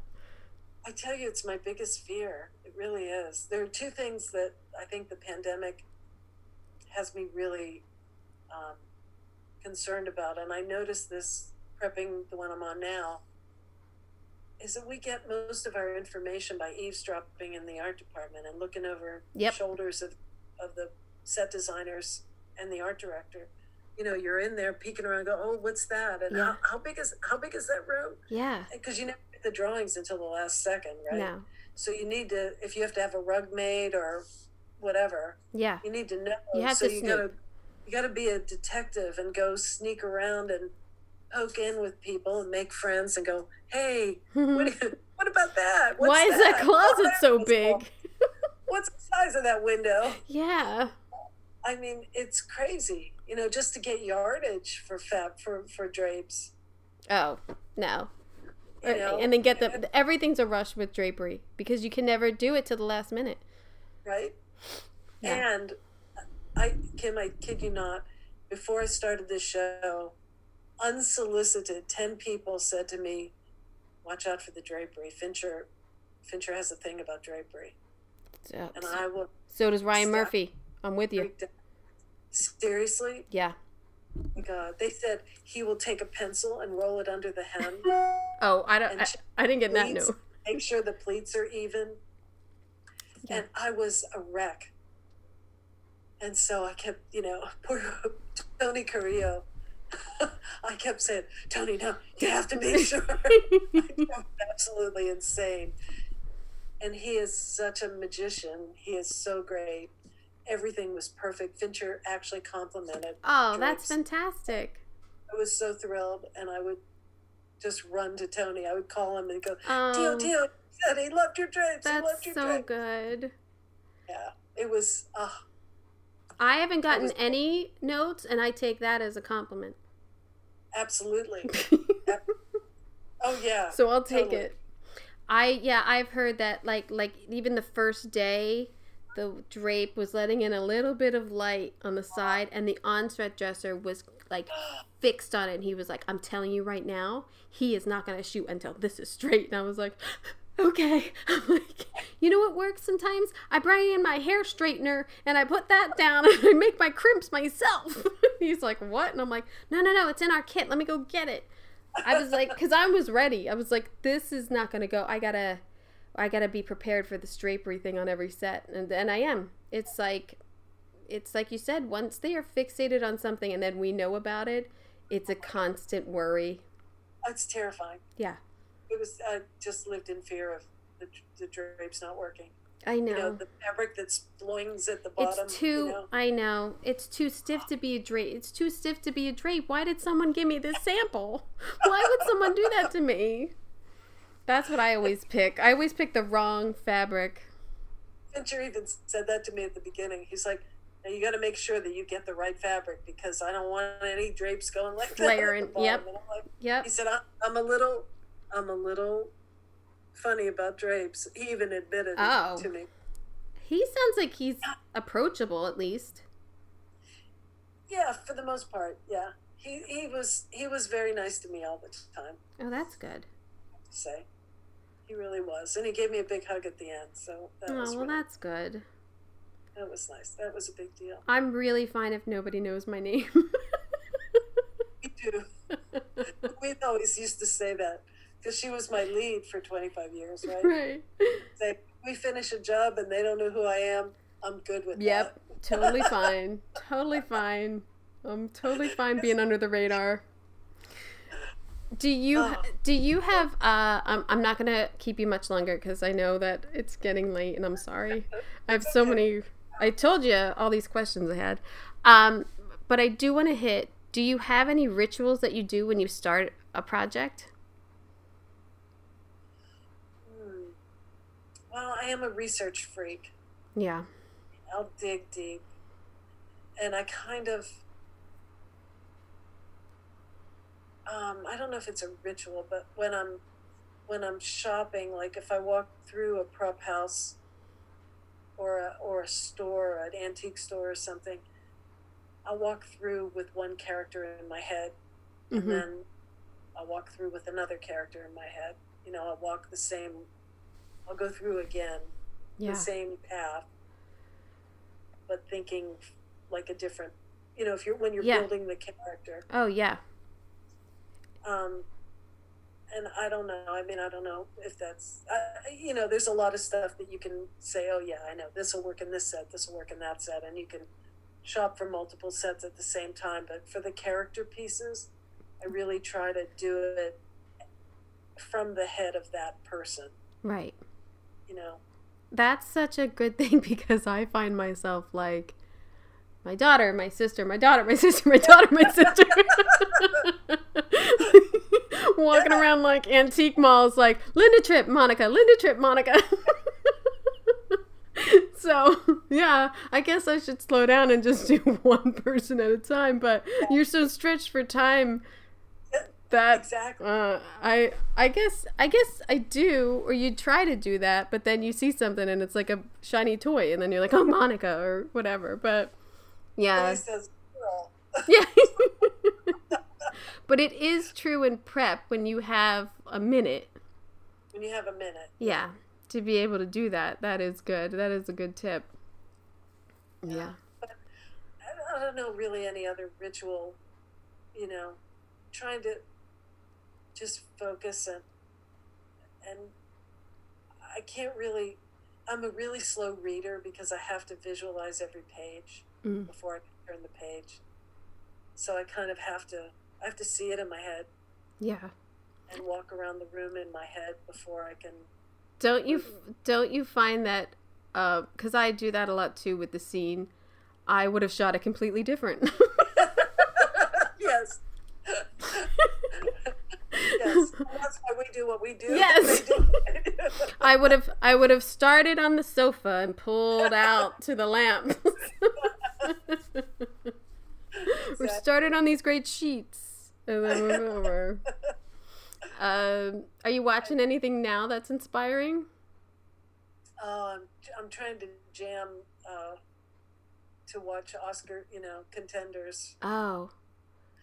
I tell you, it's my biggest fear. It really is. There are two things that I think the pandemic has me really um, concerned about, and I noticed this prepping the one I'm on now. Is that we get most of our information by eavesdropping in the art department and looking over Yep. shoulders of, of the set designers and the art director. You know, you're in there peeking around, go, oh, what's that? And Yeah. how, how big is how big is that room? Yeah. Because you never get the drawings until the last second, right? No. So you need to, if you have to have a rug made or whatever, Yeah. you need to know. You have so to you snoop. gotta, you gotta be a detective and go sneak around and poke in with people and make friends and go, hey, what, you- what about that? What's Why is that closet Oh, so big? What's the size of that window? Yeah. I mean, it's crazy. You know, just to get yardage for fab for for drapes. Oh, no. You uh, know, and then get the everything's a rush with drapery because you can never do it till the last minute. right? Yeah. And I, Kim, I kid you not, before I started this show, unsolicited, 10 people said to me, Watch out for the drapery. Fincher, Fincher has a thing about drapery. So, And I will so does Ryan. Murphy. I'm with you. down. Seriously? Yeah. God. They said he will take a pencil and roll it under the hem, Oh, I don't. I, I didn't get that. pleats, No. make sure the pleats are even. Yeah. And I was a wreck. And so I kept, you know, poor Tony Carrillo. I kept saying, Tony, no, you have to make sure. Absolutely insane. And he is such a magician. He is so great. Everything was perfect. Fincher actually complimented. Oh, that's fantastic. I was so thrilled, and I would just run to Tony. I would call him and go, Um, Tio, Tio, he said he loved your drapes. he loved your drinks. so drapes. good. Yeah, it was. Uh, I haven't gotten was- any notes, and I take that as a compliment. absolutely. Oh yeah. so I'll take Totally. it. I yeah, I've heard that like like even the first day, the drape was letting in a little bit of light on the side, and the onset dresser was like fixed on it. And he was like, "I'm telling you right now, he is not gonna shoot until this is straight." And I was like. Okay. I'm like, you know what works sometimes? I bring in my hair straightener and I put that down and I make my crimps myself. He's like, what? And I'm like, no, no, no, it's in our kit. Let me go get it. I was like, because I was ready. I was like, this is not gonna go. I gotta, I gotta be prepared for the drapery thing on every set, and and I am. It's like, it's like you said. Once they are fixated on something, and then we know about it, it's a constant worry. It's terrifying. Yeah, It was. I just lived in fear of the, the drapes not working. I know. You know, the fabric that sploings at the bottom. it's too. You know? I know. It's too stiff to be a drape. It's too stiff to be a drape. Why did someone give me this sample? Why would someone do that to me? That's what I always pick. I always pick the wrong fabric. Fincher even said that to me at the beginning. He's like, now you got to make sure that you get the right fabric because I don't want any drapes going like that. at Layering, yep. Like, Yep. he said, I, I'm a little, I'm a little funny about drapes. He even admitted it Oh. to me. He sounds like he's approachable at least. Yeah, for the most part, yeah. He he was he was very nice to me all the time. Oh, that's good. I have to say, he really was, and he gave me a big hug at the end. So that Oh, was well, really, that's good. that was nice. That was a big deal. I'm really fine if nobody knows my name. Me too. we always used to say that because she was my lead for 25 years, right? right. Say we finish a job and they don't know who I am. I'm good with Yep, that. Yep, totally fine. Totally fine. I'm totally fine being under the radar. Do you Oh. do you have uh I'm I'm not going to keep you much longer cuz I know that it's getting late and I'm sorry. I have so many I told you all these questions I had. Um but I do want to hit do you have any rituals that you do when you start a project? Hmm. Well, I am a research freak. Yeah. I'll dig deep. And I kind of um, I don't know if it's a ritual, but when I'm when I'm shopping, like if I walk through a prop house or a, or a store, an antique store or something, I'll walk through with one character in my head, and Mhm. then I'll walk through with another character in my head. You know, I'll walk the same. I'll go through again Yeah. the same path, but thinking like a different. You know, if you're when you're Yeah. building the character, Oh, yeah. Um, and I don't know. I mean, I don't know if that's. Uh, you know, there's a lot of stuff that you can say. Oh yeah, I know this will work in this set. This will work in that set, and you can shop for multiple sets at the same time. But for the character pieces, I really try to do it from the head of that person. Right. You know. that's such a good thing because I find myself like my daughter, my sister, my daughter, my sister, my daughter, my sister. Walking around like antique malls, like Linda Tripp, Monica, Linda Tripp, Monica. so, yeah, I guess I should slow down and just do one person at a time, but you're so stretched for time that Exactly. uh, I I guess I guess I do, or you try to do that, but then you see something and it's like a shiny toy, and then you're like, oh, Monica or whatever. But yeah, He says, "Girl." yeah. But it is true in prep when you have a minute. when you have a minute. Yeah, to be able to do that, that is good. That is a good tip. Yeah. I- I don't know really any other ritual, you know, trying to just focus and and I can't really I'm a really slow reader because I have to visualize every page Mm. before I can turn the page. So I kind of have to I have to see it in my head Yeah. and walk around the room in my head before I can Don't you don't you find that uh, because I do that a lot too with the scene, I would have shot it completely different. Yes. yes. That's why we do what we do. Yes. We do we do. I would have I would have started on the sofa and pulled out to the lamp. we started on these great sheets and then moved over. Um, are you watching anything now that's inspiring? Um, I'm trying to jam uh, to watch Oscar, you know, contenders. Oh,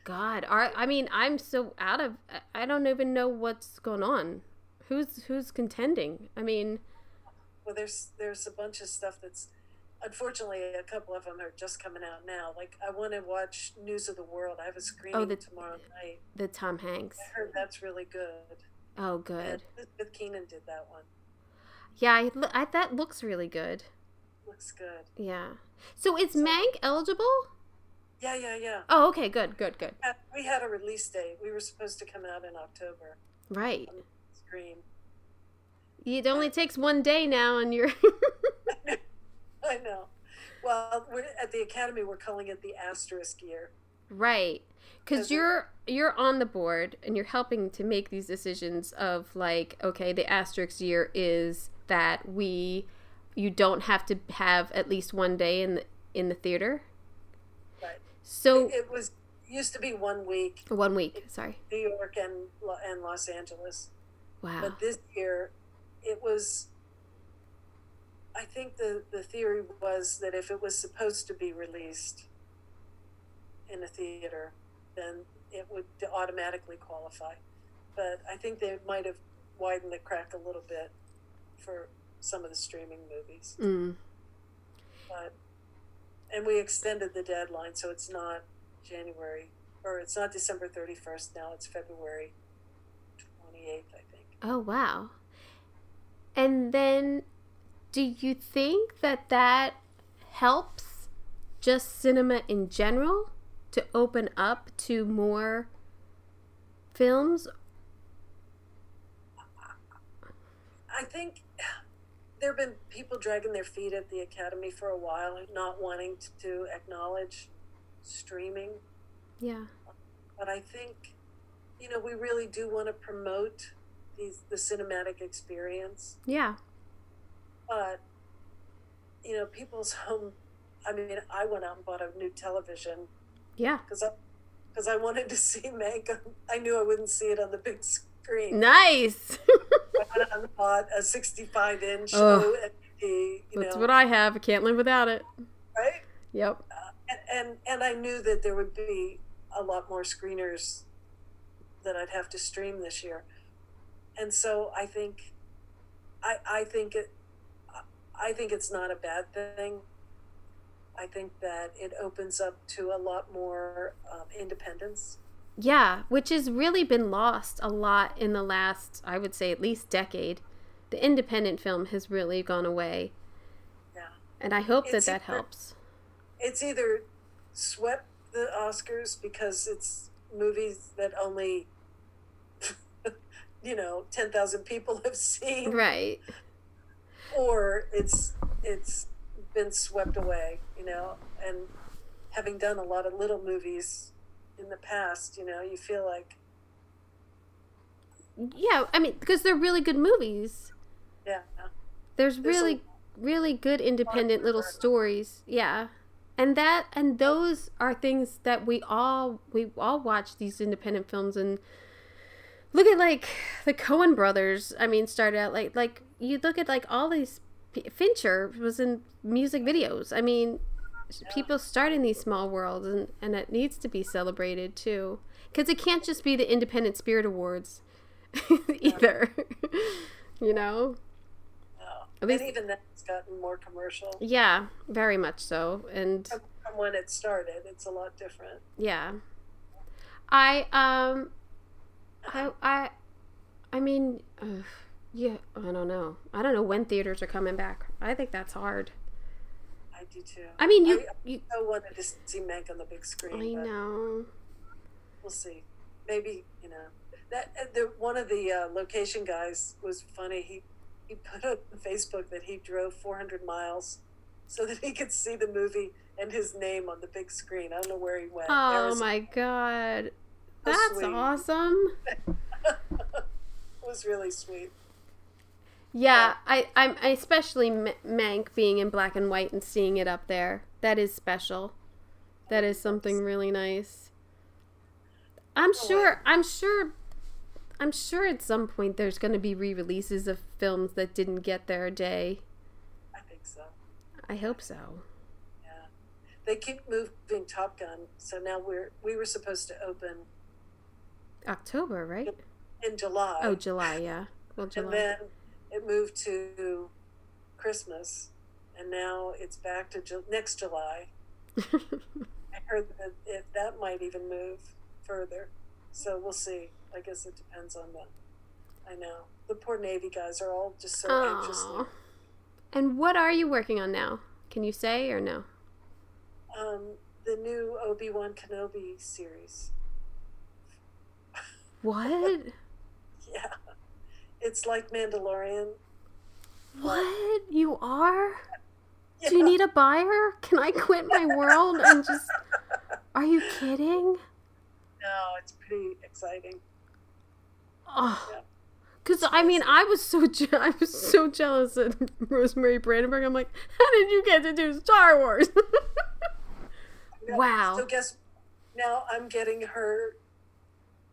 God! Are I mean I'm so out of I don't even know what's going on. Who's who's contending? I mean, Well, there's there's a bunch of stuff that's unfortunately a couple of them are just coming out now. Like I want to watch News of the World. I have a screening Oh, the- tomorrow night. the Tom Hanks. I heard that's really good. Oh, good. Elizabeth Keenan did that one. Yeah, I, I, that looks really good. Looks good. Yeah. So is Mank eligible? Yeah, yeah, yeah. Oh, okay, good, good, good. We had a release date. We were supposed to come out in October. Right. Screen. It only takes one day now, and you're. I know. Well, at the Academy, we're calling it the asterisk year. right. Because you're you're on the board and you're helping to make these decisions of like, okay, the asterisk year is that we, you don't have to have at least one day in the in the theater. Right. So It was used to be one week, one week. Sorry. New York and and Los Angeles. Wow. But this year, it was. I think the the theory was that if it was supposed to be released in a theater, then it would automatically qualify. But I think they might have widened the crack a little bit for some of the streaming movies. Mm. But and we extended the deadline, so it's not January or it's not December thirty first now. It's February twenty eighth, I think. Oh wow. And then do you think that that helps just cinema in general to open up to more films? I think there have been people dragging their feet at the Academy for a while not wanting to acknowledge streaming. Yeah. But I think, you know, we really do want to promote these the cinematic experience. Yeah. But you know, people's home. I mean, I went out and bought a new television Yeah. because I because I wanted to see Mank. I knew I wouldn't see it on the big screen. Nice. I went out and bought a 65 inch. OLED. You That's know, what I have. I can't live without it. right? Yep. Uh, and, and and I knew that there would be a lot more screeners that I'd have to stream this year, and so I think, I I think it, I think it's not a bad thing. I think that it opens up to a lot more um, independence. Yeah, which has really been lost a lot in the last, I would say, at least decade. The independent film has really gone away, Yeah, and I hope that It's that either- helps. it's either swept the Oscars because it's movies that only, you know, ten thousand people have seen. Right. Or it's it's been swept away, you know, and having done a lot of little movies in the past, you know, you feel like Yeah, I mean, because they're really good movies. yeah, There's There's really, really good independent little stories. Yeah. And that and those are things that we all we all watch these independent films and look at like the Coen brothers. I mean, started out like like you look at like all these Fincher was in music videos. I mean, people start in these small worlds and and it needs to be celebrated too because it can't just be the Independent Spirit Awards either. you know. no. At least- and even that's gotten more commercial Yeah, very much so. And from from when it started. It's a lot different. yeah. I um I I I mean uh, yeah, I don't know. I don't know when theaters are coming back. I think that's hard. I do too. I mean, you I, you I wanted to see Mank on the big screen. I know. We'll see. Maybe you know that uh, the one of the uh, location guys was funny. He he put up on Facebook that he drove 400 miles so that he could see the movie and his name on the big screen. I don't know where he went. Oh Arizona. my god. That's sweet. awesome. it was really sweet. Yeah, I I'm especially Mank being in black and white and seeing it up there. That is special. That is something really nice. I'm sure I'm sure I'm sure at some point there's going to be re-releases of films that didn't get their day. I think so. I hope so. Yeah, they keep moving Top Gun. So now we're we were supposed to open October, right? in July. Oh, July, yeah. Well, and July. then it moved to Christmas, and now it's back to Ju- next July. I heard that it, that might even move further, so we'll see. I guess it depends on the. I know the poor Navy guys are all just so anxious. Aw. And what are you working on now? Can you say or no? Um, the new Obi Wan Kenobi series. What? Yeah, it's like Mandalorian. What? You are? Yeah. Do you need a buyer? Can I quit my world and just. Are you kidding? No, it's pretty exciting. Oh. Yeah. Because, I mean, I was so je- I was so jealous of Rosemary Brandenburg. I'm like, how did you get to do Star Wars? Yeah, Wow. So guess now I'm getting her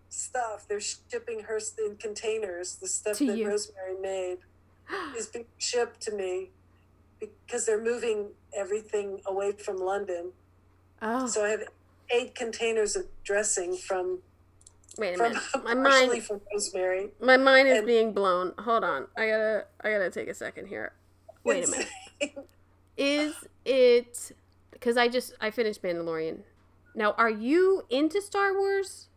stuff. They're shipping her in containers. The stuff To that you. Rosemary made is being shipped to me because they're moving everything away from London. oh, So I have eight containers of dressing from wait a from minute. My mind, from Rosemary. my mind is and- being blown. Hold on. I gotta, I gotta take a second here. Wait a minute. Is it because I just I finished Mandalorian. Now, are you into Star Wars?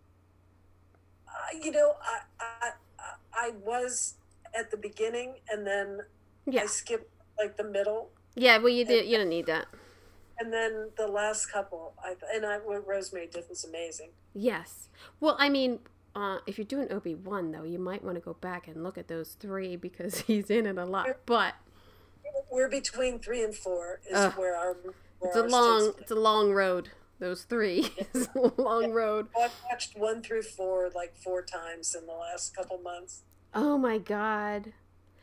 You know, I, I I- was at the beginning, and then Yeah. I skipped like the middle. Yeah, well, you did. You don't need that. And then the last couple, I and I what Rosemary did was amazing. Yes. Well, I mean, uh, if you're doing Obi Wan though, you might want to go back and look at those three because he's in it a lot. But We're between three and four is Ugh. where our where it's a long, it's a long road. Those three, it's a long road. I've watched one through four like four times in the last couple months. Oh my god.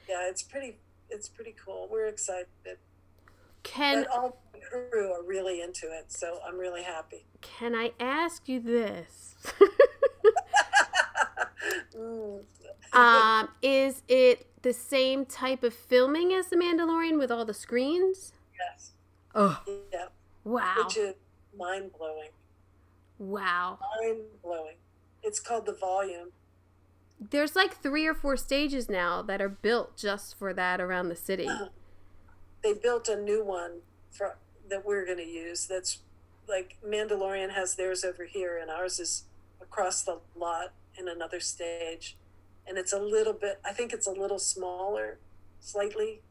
Yeah, it's pretty it's pretty cool. We're excited. Can but all the crew are really into it, so I'm really happy. can I ask you this? Mm. um, is it the same type of filming as The Mandalorian with all the screens? yes. Oh, Yeah. wow. Which is mind blowing. Wow. Mind blowing. It's called the volume. There's like three or four stages now that are built just for that around the city. They built a new one for that we're going to use. That's like Mandalorian has theirs over here, and ours is across the lot in another stage. And it's a little bit. I think it's a little smaller, slightly.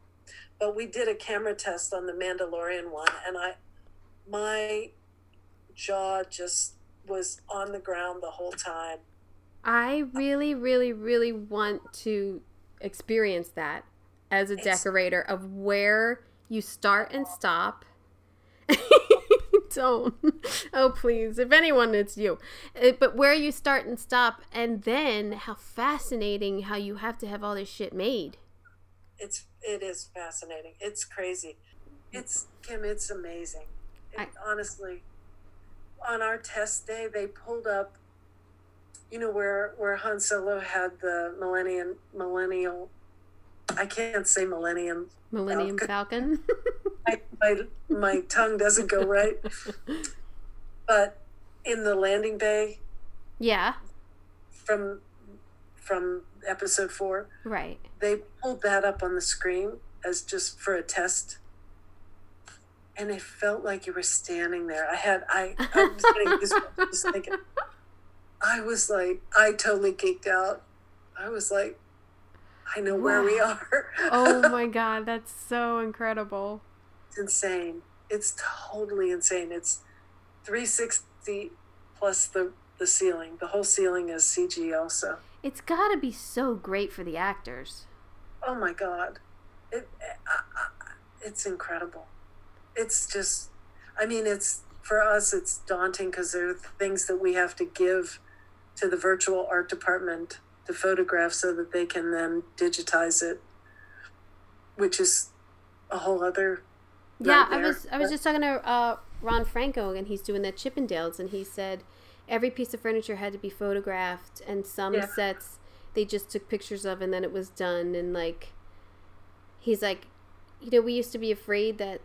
But we did a camera test on the Mandalorian one, and I, my jaw just was on the ground the whole time. I really, really, really want to experience that as a It's- decorator of where you start and stop. Don't. Oh, please. If anyone, it's you. Uh, But where you start and stop, and then how fascinating how you have to have all this shit made. it's it is fascinating. It's crazy. It's Kim. It's amazing. It, I- honestly, on our test day, they pulled up. You know where where Han Solo had the Millennium Millennial. I can't say Millennium. Millennium Falcon. My my, my tongue doesn't go right. But in the landing bay yeah, from from episode four, right. they pulled that up on the screen as just for a test and it felt like you were standing there. I had i i was getting goosebumps just thinking i was like i totally geeked out. I was like i know where we are. Oh my god, that's so incredible. it's insane. It's totally insane. It's 360 plus the the ceiling. The whole ceiling is cg also. It's got to be so great for the actors. oh my god. It, I, I, it's incredible it's just i mean it's for us it's daunting because there are things that we have to give to the virtual art department to photograph so that they can then digitize it which is a whole other Yeah, I was I was just talking to uh, Ron Franco, and he's doing the Chippendales, and he said every piece of furniture had to be photographed, and some Yeah. sets they just took pictures of, and then it was done, and like he's like, you know, we used to be afraid that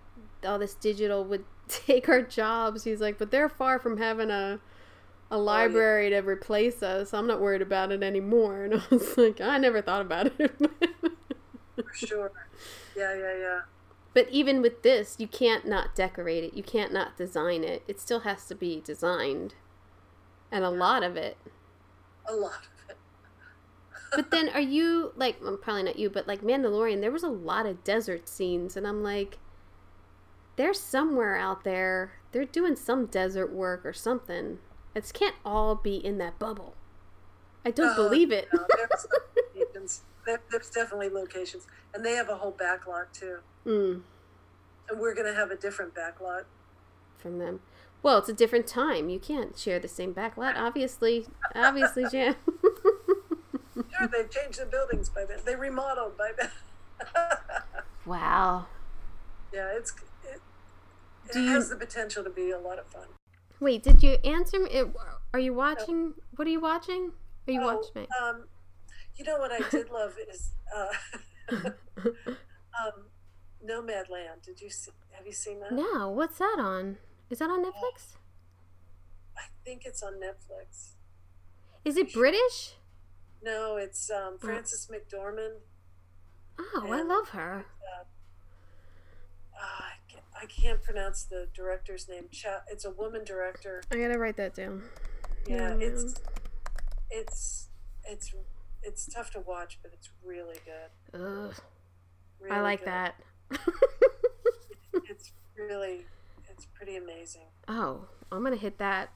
all this digital would take our jobs. He's like, but they're far from having a a oh, library to replace us. I'm not worried about it anymore. And I was like, I never thought about it. for sure yeah yeah yeah But even with this, you can't not decorate it. You can't not design it. It still has to be designed. And a lot of it. a lot of it But then are you like well, probably not you, but like Mandalorian, there was a lot of desert scenes and I'm like they're somewhere out there. They're doing some desert work or something. It can't all be in that bubble. I don't Oh, believe it. no, there's locations. There- there's definitely locations and they have a whole backlot too mm, and we're going to have a different backlot from them. Well, it's a different time. You can't share the same backlot, obviously. Obviously, Jan. Sure, they've changed the buildings by then. They remodeled by then. wow. yeah, it's it, it Do you- has the potential to be a lot of fun. Wait, did you answer me? It- Are you watching? What are you watching? Are you Oh, watching um, you know what I did love is uh, um, Nomadland. Did you see? Have you seen that? no, what's that on? Is that on Netflix? I think it's on Netflix. Is it British? No, it's um, Frances McDormand. Oh, I love her. Uh, I, can't, I can't pronounce the director's name. Cha- it's a woman director. I gotta write that down. Yeah, Yeah. it's it's it's it's tough to watch, but it's really good. Ugh, Really I like good. that. It's really it's pretty amazing. Oh, I'm gonna hit that.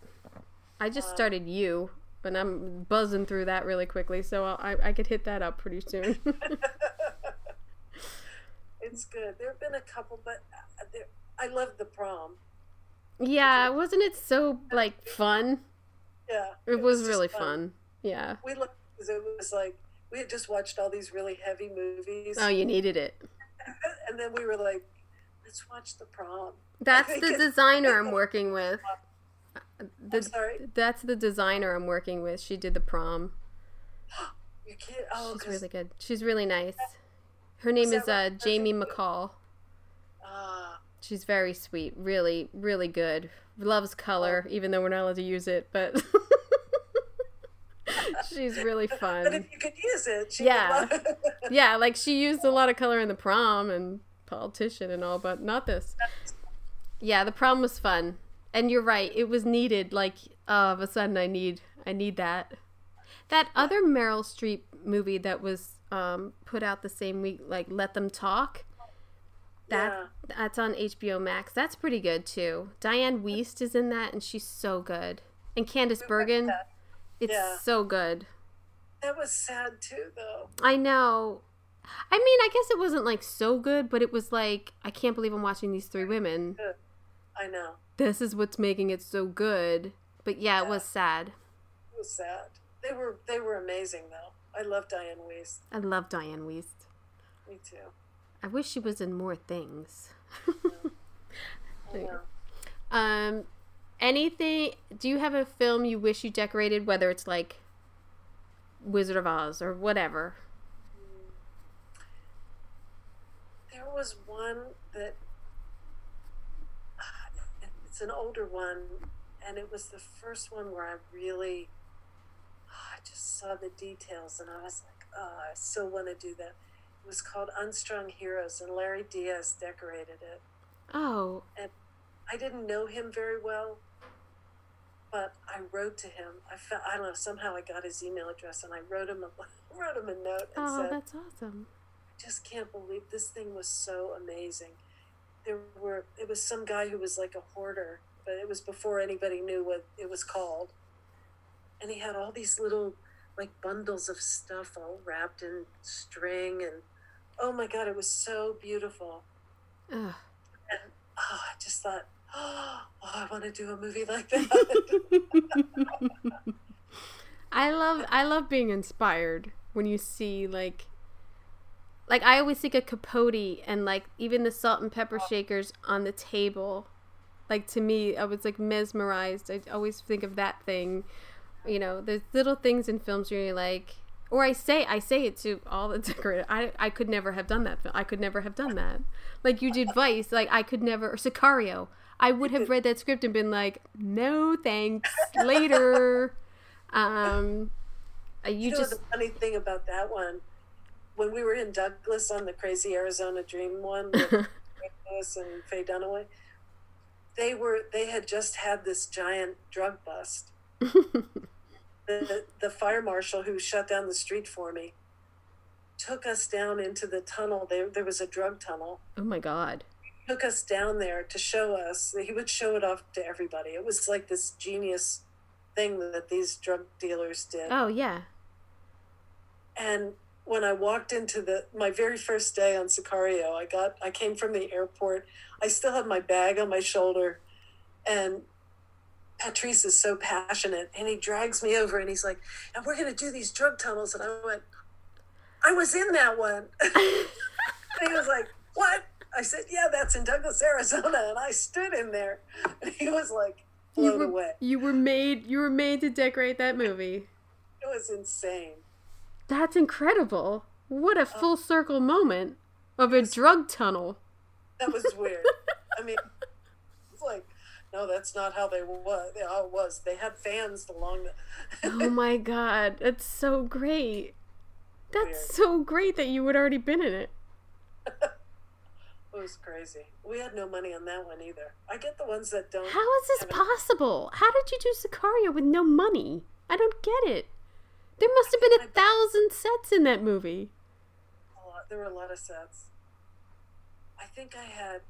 I just Um, started you, but I'm buzzing through that really quickly, so I'll, I I could hit that up pretty soon. it's good. There have been a couple, but uh, I love the prom. yeah, wasn't it so like fun? Yeah, It was just really fun. Yeah. We looked because it was like we had just watched all these really heavy movies, Oh, you needed it. and then we were like, let's watch the prom. That's the designer I'm working with. I'm sorry, that's the designer I'm working with. She did the prom. you can't. Oh, she's really good. She's really nice. Her name is uh, what- Jamie McCall. ah, She's very sweet. Really, really good. Loves color, even though we're not allowed to use it, but she's really fun. but if you could use it, Yeah. love- Yeah, like she used a lot of color in the prom and politician and all, but not this. Yeah, the prom was fun. And you're right, it was needed. Like, all of a sudden I need I need that. That other Meryl Streep movie that was um, put out the same week, like Let Them Talk. That that's on HBO Max. That's pretty good too. Dianne Wiest is in that and she's so good. And Candice Bergen, it's Yeah. so good. That was sad too, though. I know. I mean, I guess it wasn't like so good, but it was like I can't believe I'm watching these three women. I know This is what's making it so good. But yeah, it was sad. it was sad. They were they were amazing though. I love Diane Weiss. I love Dianne Wiest. Me too. I wish she was in more things. Know. um, anything? Do you have a film you wish you decorated, whether it's like Wizard of Oz or whatever? There was one that it's an older one, and it was the first one where I really just saw the details, and I was like, oh, I still want to do that. It was called Unstrung Heroes, and Larry Dias decorated it. Oh, And I didn't know him very well, but I wrote to him. I felt I don't know somehow I got his email address, and I wrote him a wrote him a note and oh, said, that's awesome. I just can't believe this thing was so amazing. There were it was some guy who was like a hoarder, but it was before anybody knew what it was called. And he had all these little like bundles of stuff all wrapped in string and oh my god, it was so beautiful. Ugh. And oh, I just thought, oh, I want to do a movie like that. I love I love being inspired when you see like like I always think of Capote and like even the salt and pepper oh. shakers on the table. Like to me, I was like mesmerized. I always think of that thing. You know, there's little things in films where you're like, or I say I say it to all the decorators. I I could never have done that. I could never have done that. Like you did Vice. Like I could never. Or Sicario. I would have read that script and been like, no thanks. Later. Um, uh, you you know just the funny thing about that one, when we were in Douglas on the Crazy Arizona Dream one with Lewis and Faye Dunaway, they were they had just had this giant drug bust. The the fire marshal who shut down the street for me took us down into the tunnel. There there was a drug tunnel. oh my god. Took us down there to show us. He would show it off to everybody. It was like this genius thing that these drug dealers did. Oh yeah. And when I walked into the my very first day on Sicario, I got I came from the airport. I still had my bag on my shoulder, and Patrice is so passionate, and he drags me over, and he's like, "And we're gonna do these drug tunnels." And I went, "I was in that one." and he was like, "What?" I said, "Yeah, that's in Douglas, Arizona," and I stood in there, and he was like You blown were, away. you were made you were made to decorate that movie. It was insane. That's incredible. What a um, full circle moment of a drug tunnel. That was weird. I mean, it's like, no, that's not how they was. How it was. They had fans along the. Oh my god, that's so great. That's Weird. so great that you had already been in it. it was crazy. We had no money on that one either. I get the ones that don't. How is this have any- possible? How did you do Sicario with no money? I don't get it. There must have been a thousand sets in that movie. A lot, there were a lot of sets. I think I had.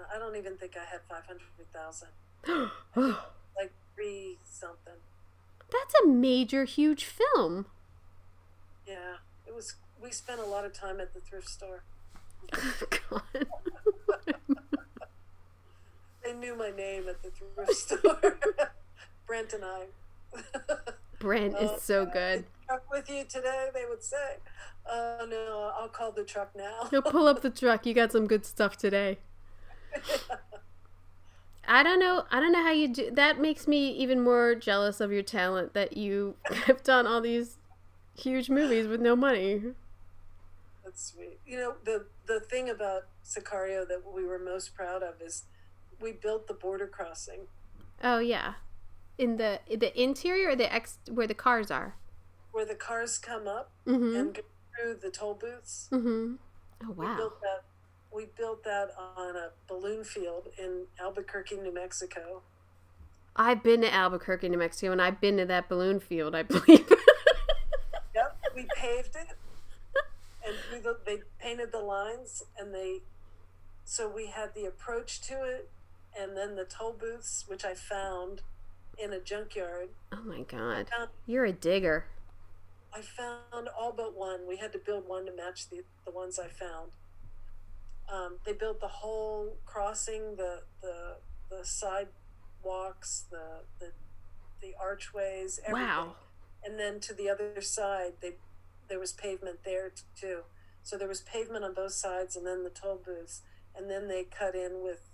Oh I don't even think I had five hundred thousand. Oh. like three something. That's a major, huge film. Yeah, it was. We spent a lot of time at the thrift store. God. They knew my name at the thrift store. Brent and I. Brent Oh, is so good. Truck with you today, they would say. Oh no, I'll call the truck now. He'll pull up the truck. You got some good stuff today. I don't know. I don't know how you do. That makes me even more jealous of your talent that you have done all these huge movies with no money. That's sweet. You know, the the thing about Sicario that we were most proud of is we built the border crossing. Oh yeah, in the the interior or the ex where the cars are. where the cars come up Mm-hmm. and go through the toll booths. Mm-hmm. Oh We wow. built that. We built that on a balloon field in Albuquerque, New Mexico. I've been to Albuquerque, New Mexico, and I've been to that balloon field. I believe. Yep, we paved it, and the, they painted the lines, and they. So we had the approach to it, and then the toll booths, which I found in a junkyard. oh my god, Found, you're a digger. I found all but one. We had to build one to match the the ones I found. Um, they built the whole crossing, the the the sidewalks, the the the archways, everything. Wow. And then to the other side, they there was pavement there too. So there was pavement on both sides, and then the toll booths, and then they cut in with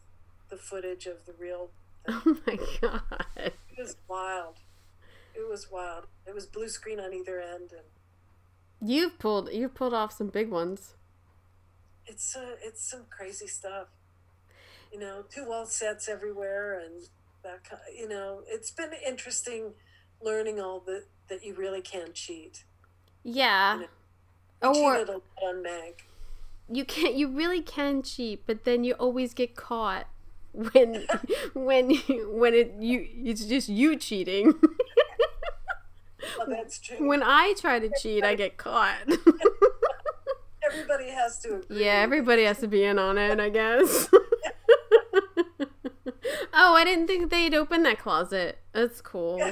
the footage of the real. Oh my god. It was wild. It was wild. It was blue screen on either end, and You've pulled you've pulled off some big ones. It's uh, it's some crazy stuff. You know, two wall sets everywhere, and that kind. You know, it's been interesting learning all that that you really can cheat. Yeah. I Or cheated a lot on Meg. you can't you really can cheat, but then you always get caught when when you, when it you it's just you cheating. Oh, that's true. when I try to cheat, I get caught. Everybody has to agree. yeah, everybody has to be in on it, I guess. oh, I didn't think they'd open that closet. That's cool.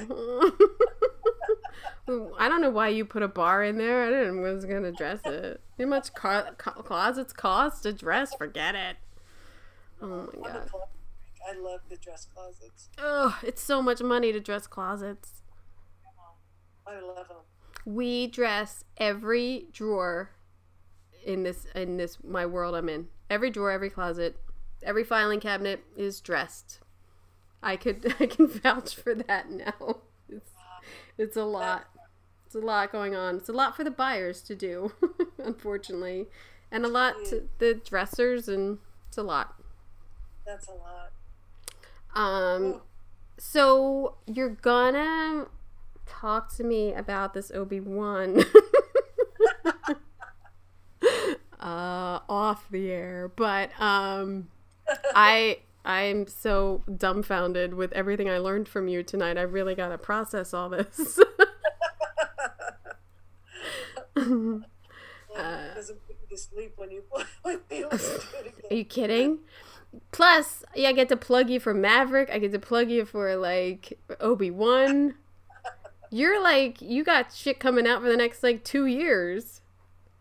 I don't know why you put a bar in there. I didn't was gonna dress it. How much co- co- closets cost to dress? Forget it. Oh my god. I love the dress closets. Ugh, it's so much money to dress closets. I love them. We dress every drawer in this in this my world I'm in. Every drawer, every closet, every filing cabinet is dressed. I could I can vouch for that now. It's it's a lot. It's a lot going on. It's a lot for the buyers to do, unfortunately, and a lot to the dressers, and it's a lot. That's a lot. Um, Ooh. so you're gonna talk to me about this Obi Wan uh, off the air, but um, I I'm so dumbfounded with everything I learned from you tonight. I really gotta process all this. Well, it doesn't put you to sleep when you when you Are you kidding? Plus, yeah, I get to plug you for Maverick. I get to plug you for like Obi Wan. You're like you got shit coming out for the next like two years.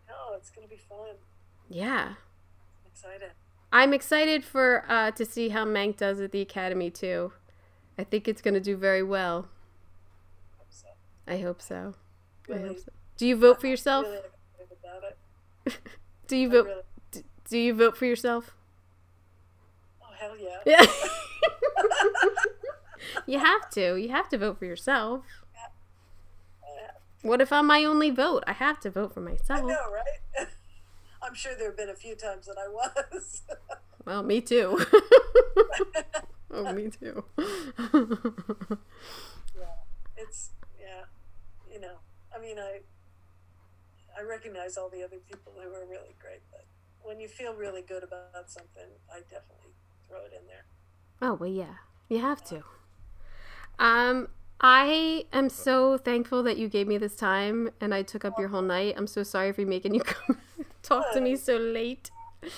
No, it's gonna be fun. Yeah, I'm excited. I'm excited for uh, to see how Mank does at the Academy too. I think it's gonna do very well. So I hope so. I really, hope so. Do you vote for yourself? really excited about it. Do you I vote? really, d- Do you vote for yourself? oh hell yeah. Yeah. you have to. You have to vote for yourself. Yeah. What if I'm my only vote? I have to vote for I myself. know, right? I'm sure there have been a few times that I was. Well, me too. oh, me too. yeah, it's yeah, you know. I mean, I I recognize all the other people who are really great, but when you feel really good about something, I definitely throw it in there. oh, well, yeah. You have to. Um, I am so thankful that you gave me this time and I took up your whole night. I'm so sorry for making you come talk to me so late. Yeah,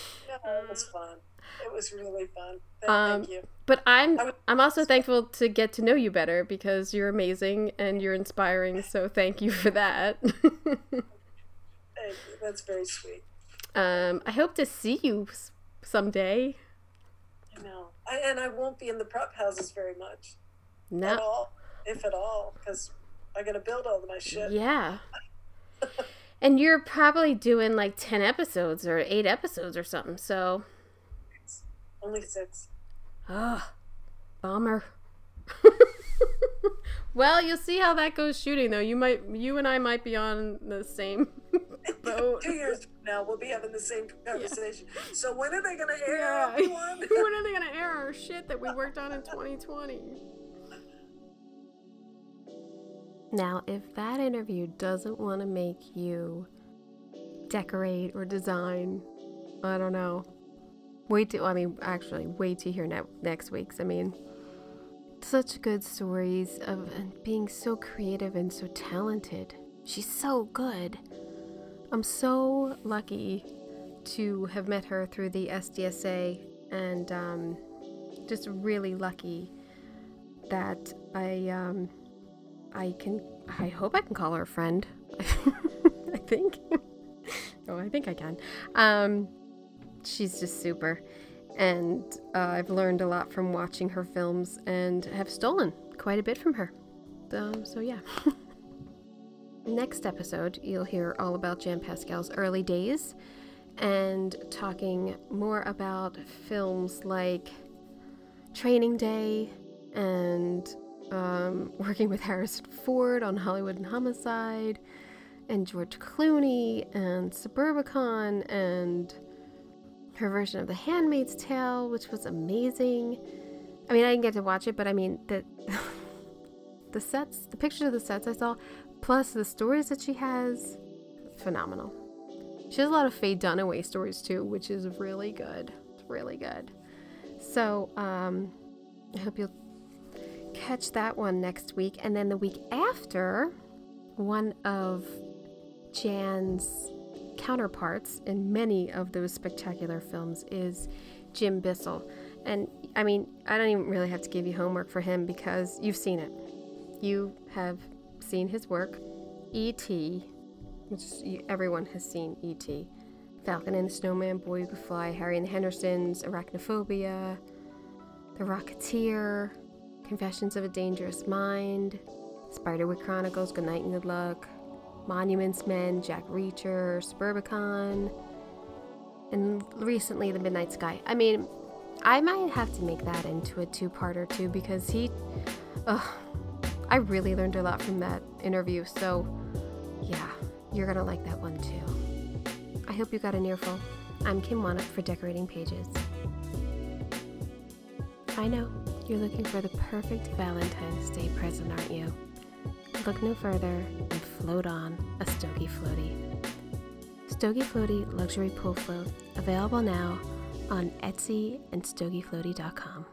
it was fun. it was really fun. Thank, Um, thank you. But I'm I'm also thankful to get to know you better because you're amazing and you're inspiring. So thank you for that. Thank you. That's very sweet. um, I hope to see you someday. I know. I, and I won't be in the prep houses very much at No, all, if at all, because I got to build all of my shit. yeah. And you're probably doing like ten episodes or eight episodes or something. So, it's Only six. ah, bummer. well, you'll see how that goes shooting though. You might, you and I might be on the same boat. Two years from now, we'll be having the same conversation. So when are they going to air Yeah. when are they gonna air our shit that we worked on in 2020? Now, if that interview doesn't want to make you decorate or design, I don't know. Wait to, I mean, actually, wait to hear ne- next week's. I mean, such good stories of being so creative and so talented. She's so good. I'm so lucky to have met her through the SDSA and um, just really lucky that I um, I can I hope I can call her a friend. I think. oh, I think I can. Um, she's just super, and uh, I've learned a lot from watching her films and have stolen quite a bit from her. Um, so yeah. Next episode, you'll hear all about Jan Pascale's early days and talking more about films like Training Day and um, working with Harrison Ford on Hollywood and Homicide and George Clooney and Suburbicon and her version of The Handmaid's Tale, which was amazing. I mean, I didn't get to watch it, but I mean, the the sets, the pictures of the sets I saw, plus the stories that she has, phenomenal. She has a lot of Faye Dunaway stories too, which is really good. It's really good. So, um, I hope you'll catch that one next week. And then the week after, one of Jan's counterparts in many of those spectacular films is Jim Bissell. And I mean, I don't even really have to give you homework for him because you've seen it. You have seen his work. E.T., which everyone has seen E.T., Falcon and the Snowman, Boy Who Could Fly, Harry and the Hendersons, Arachnophobia, The Rocketeer, Confessions of a Dangerous Mind, Spiderwick Chronicles, Good Night and Good Luck, Monuments Men, Jack Reacher, Suburbicon, and recently The Midnight Sky. I mean, I might have to make that into a two-parter too because he, I really learned a lot from that interview. So, yeah, you're gonna like that one too. I hope you got an earful. I'm Kim Wannop for Decorating Pages. I know you're looking for the perfect Valentine's Day present, aren't you? Look no further and float on a Stogie Floaty. Stogie Floaty Luxury Pool Float, available now on Etsy and StogieFloaty.com.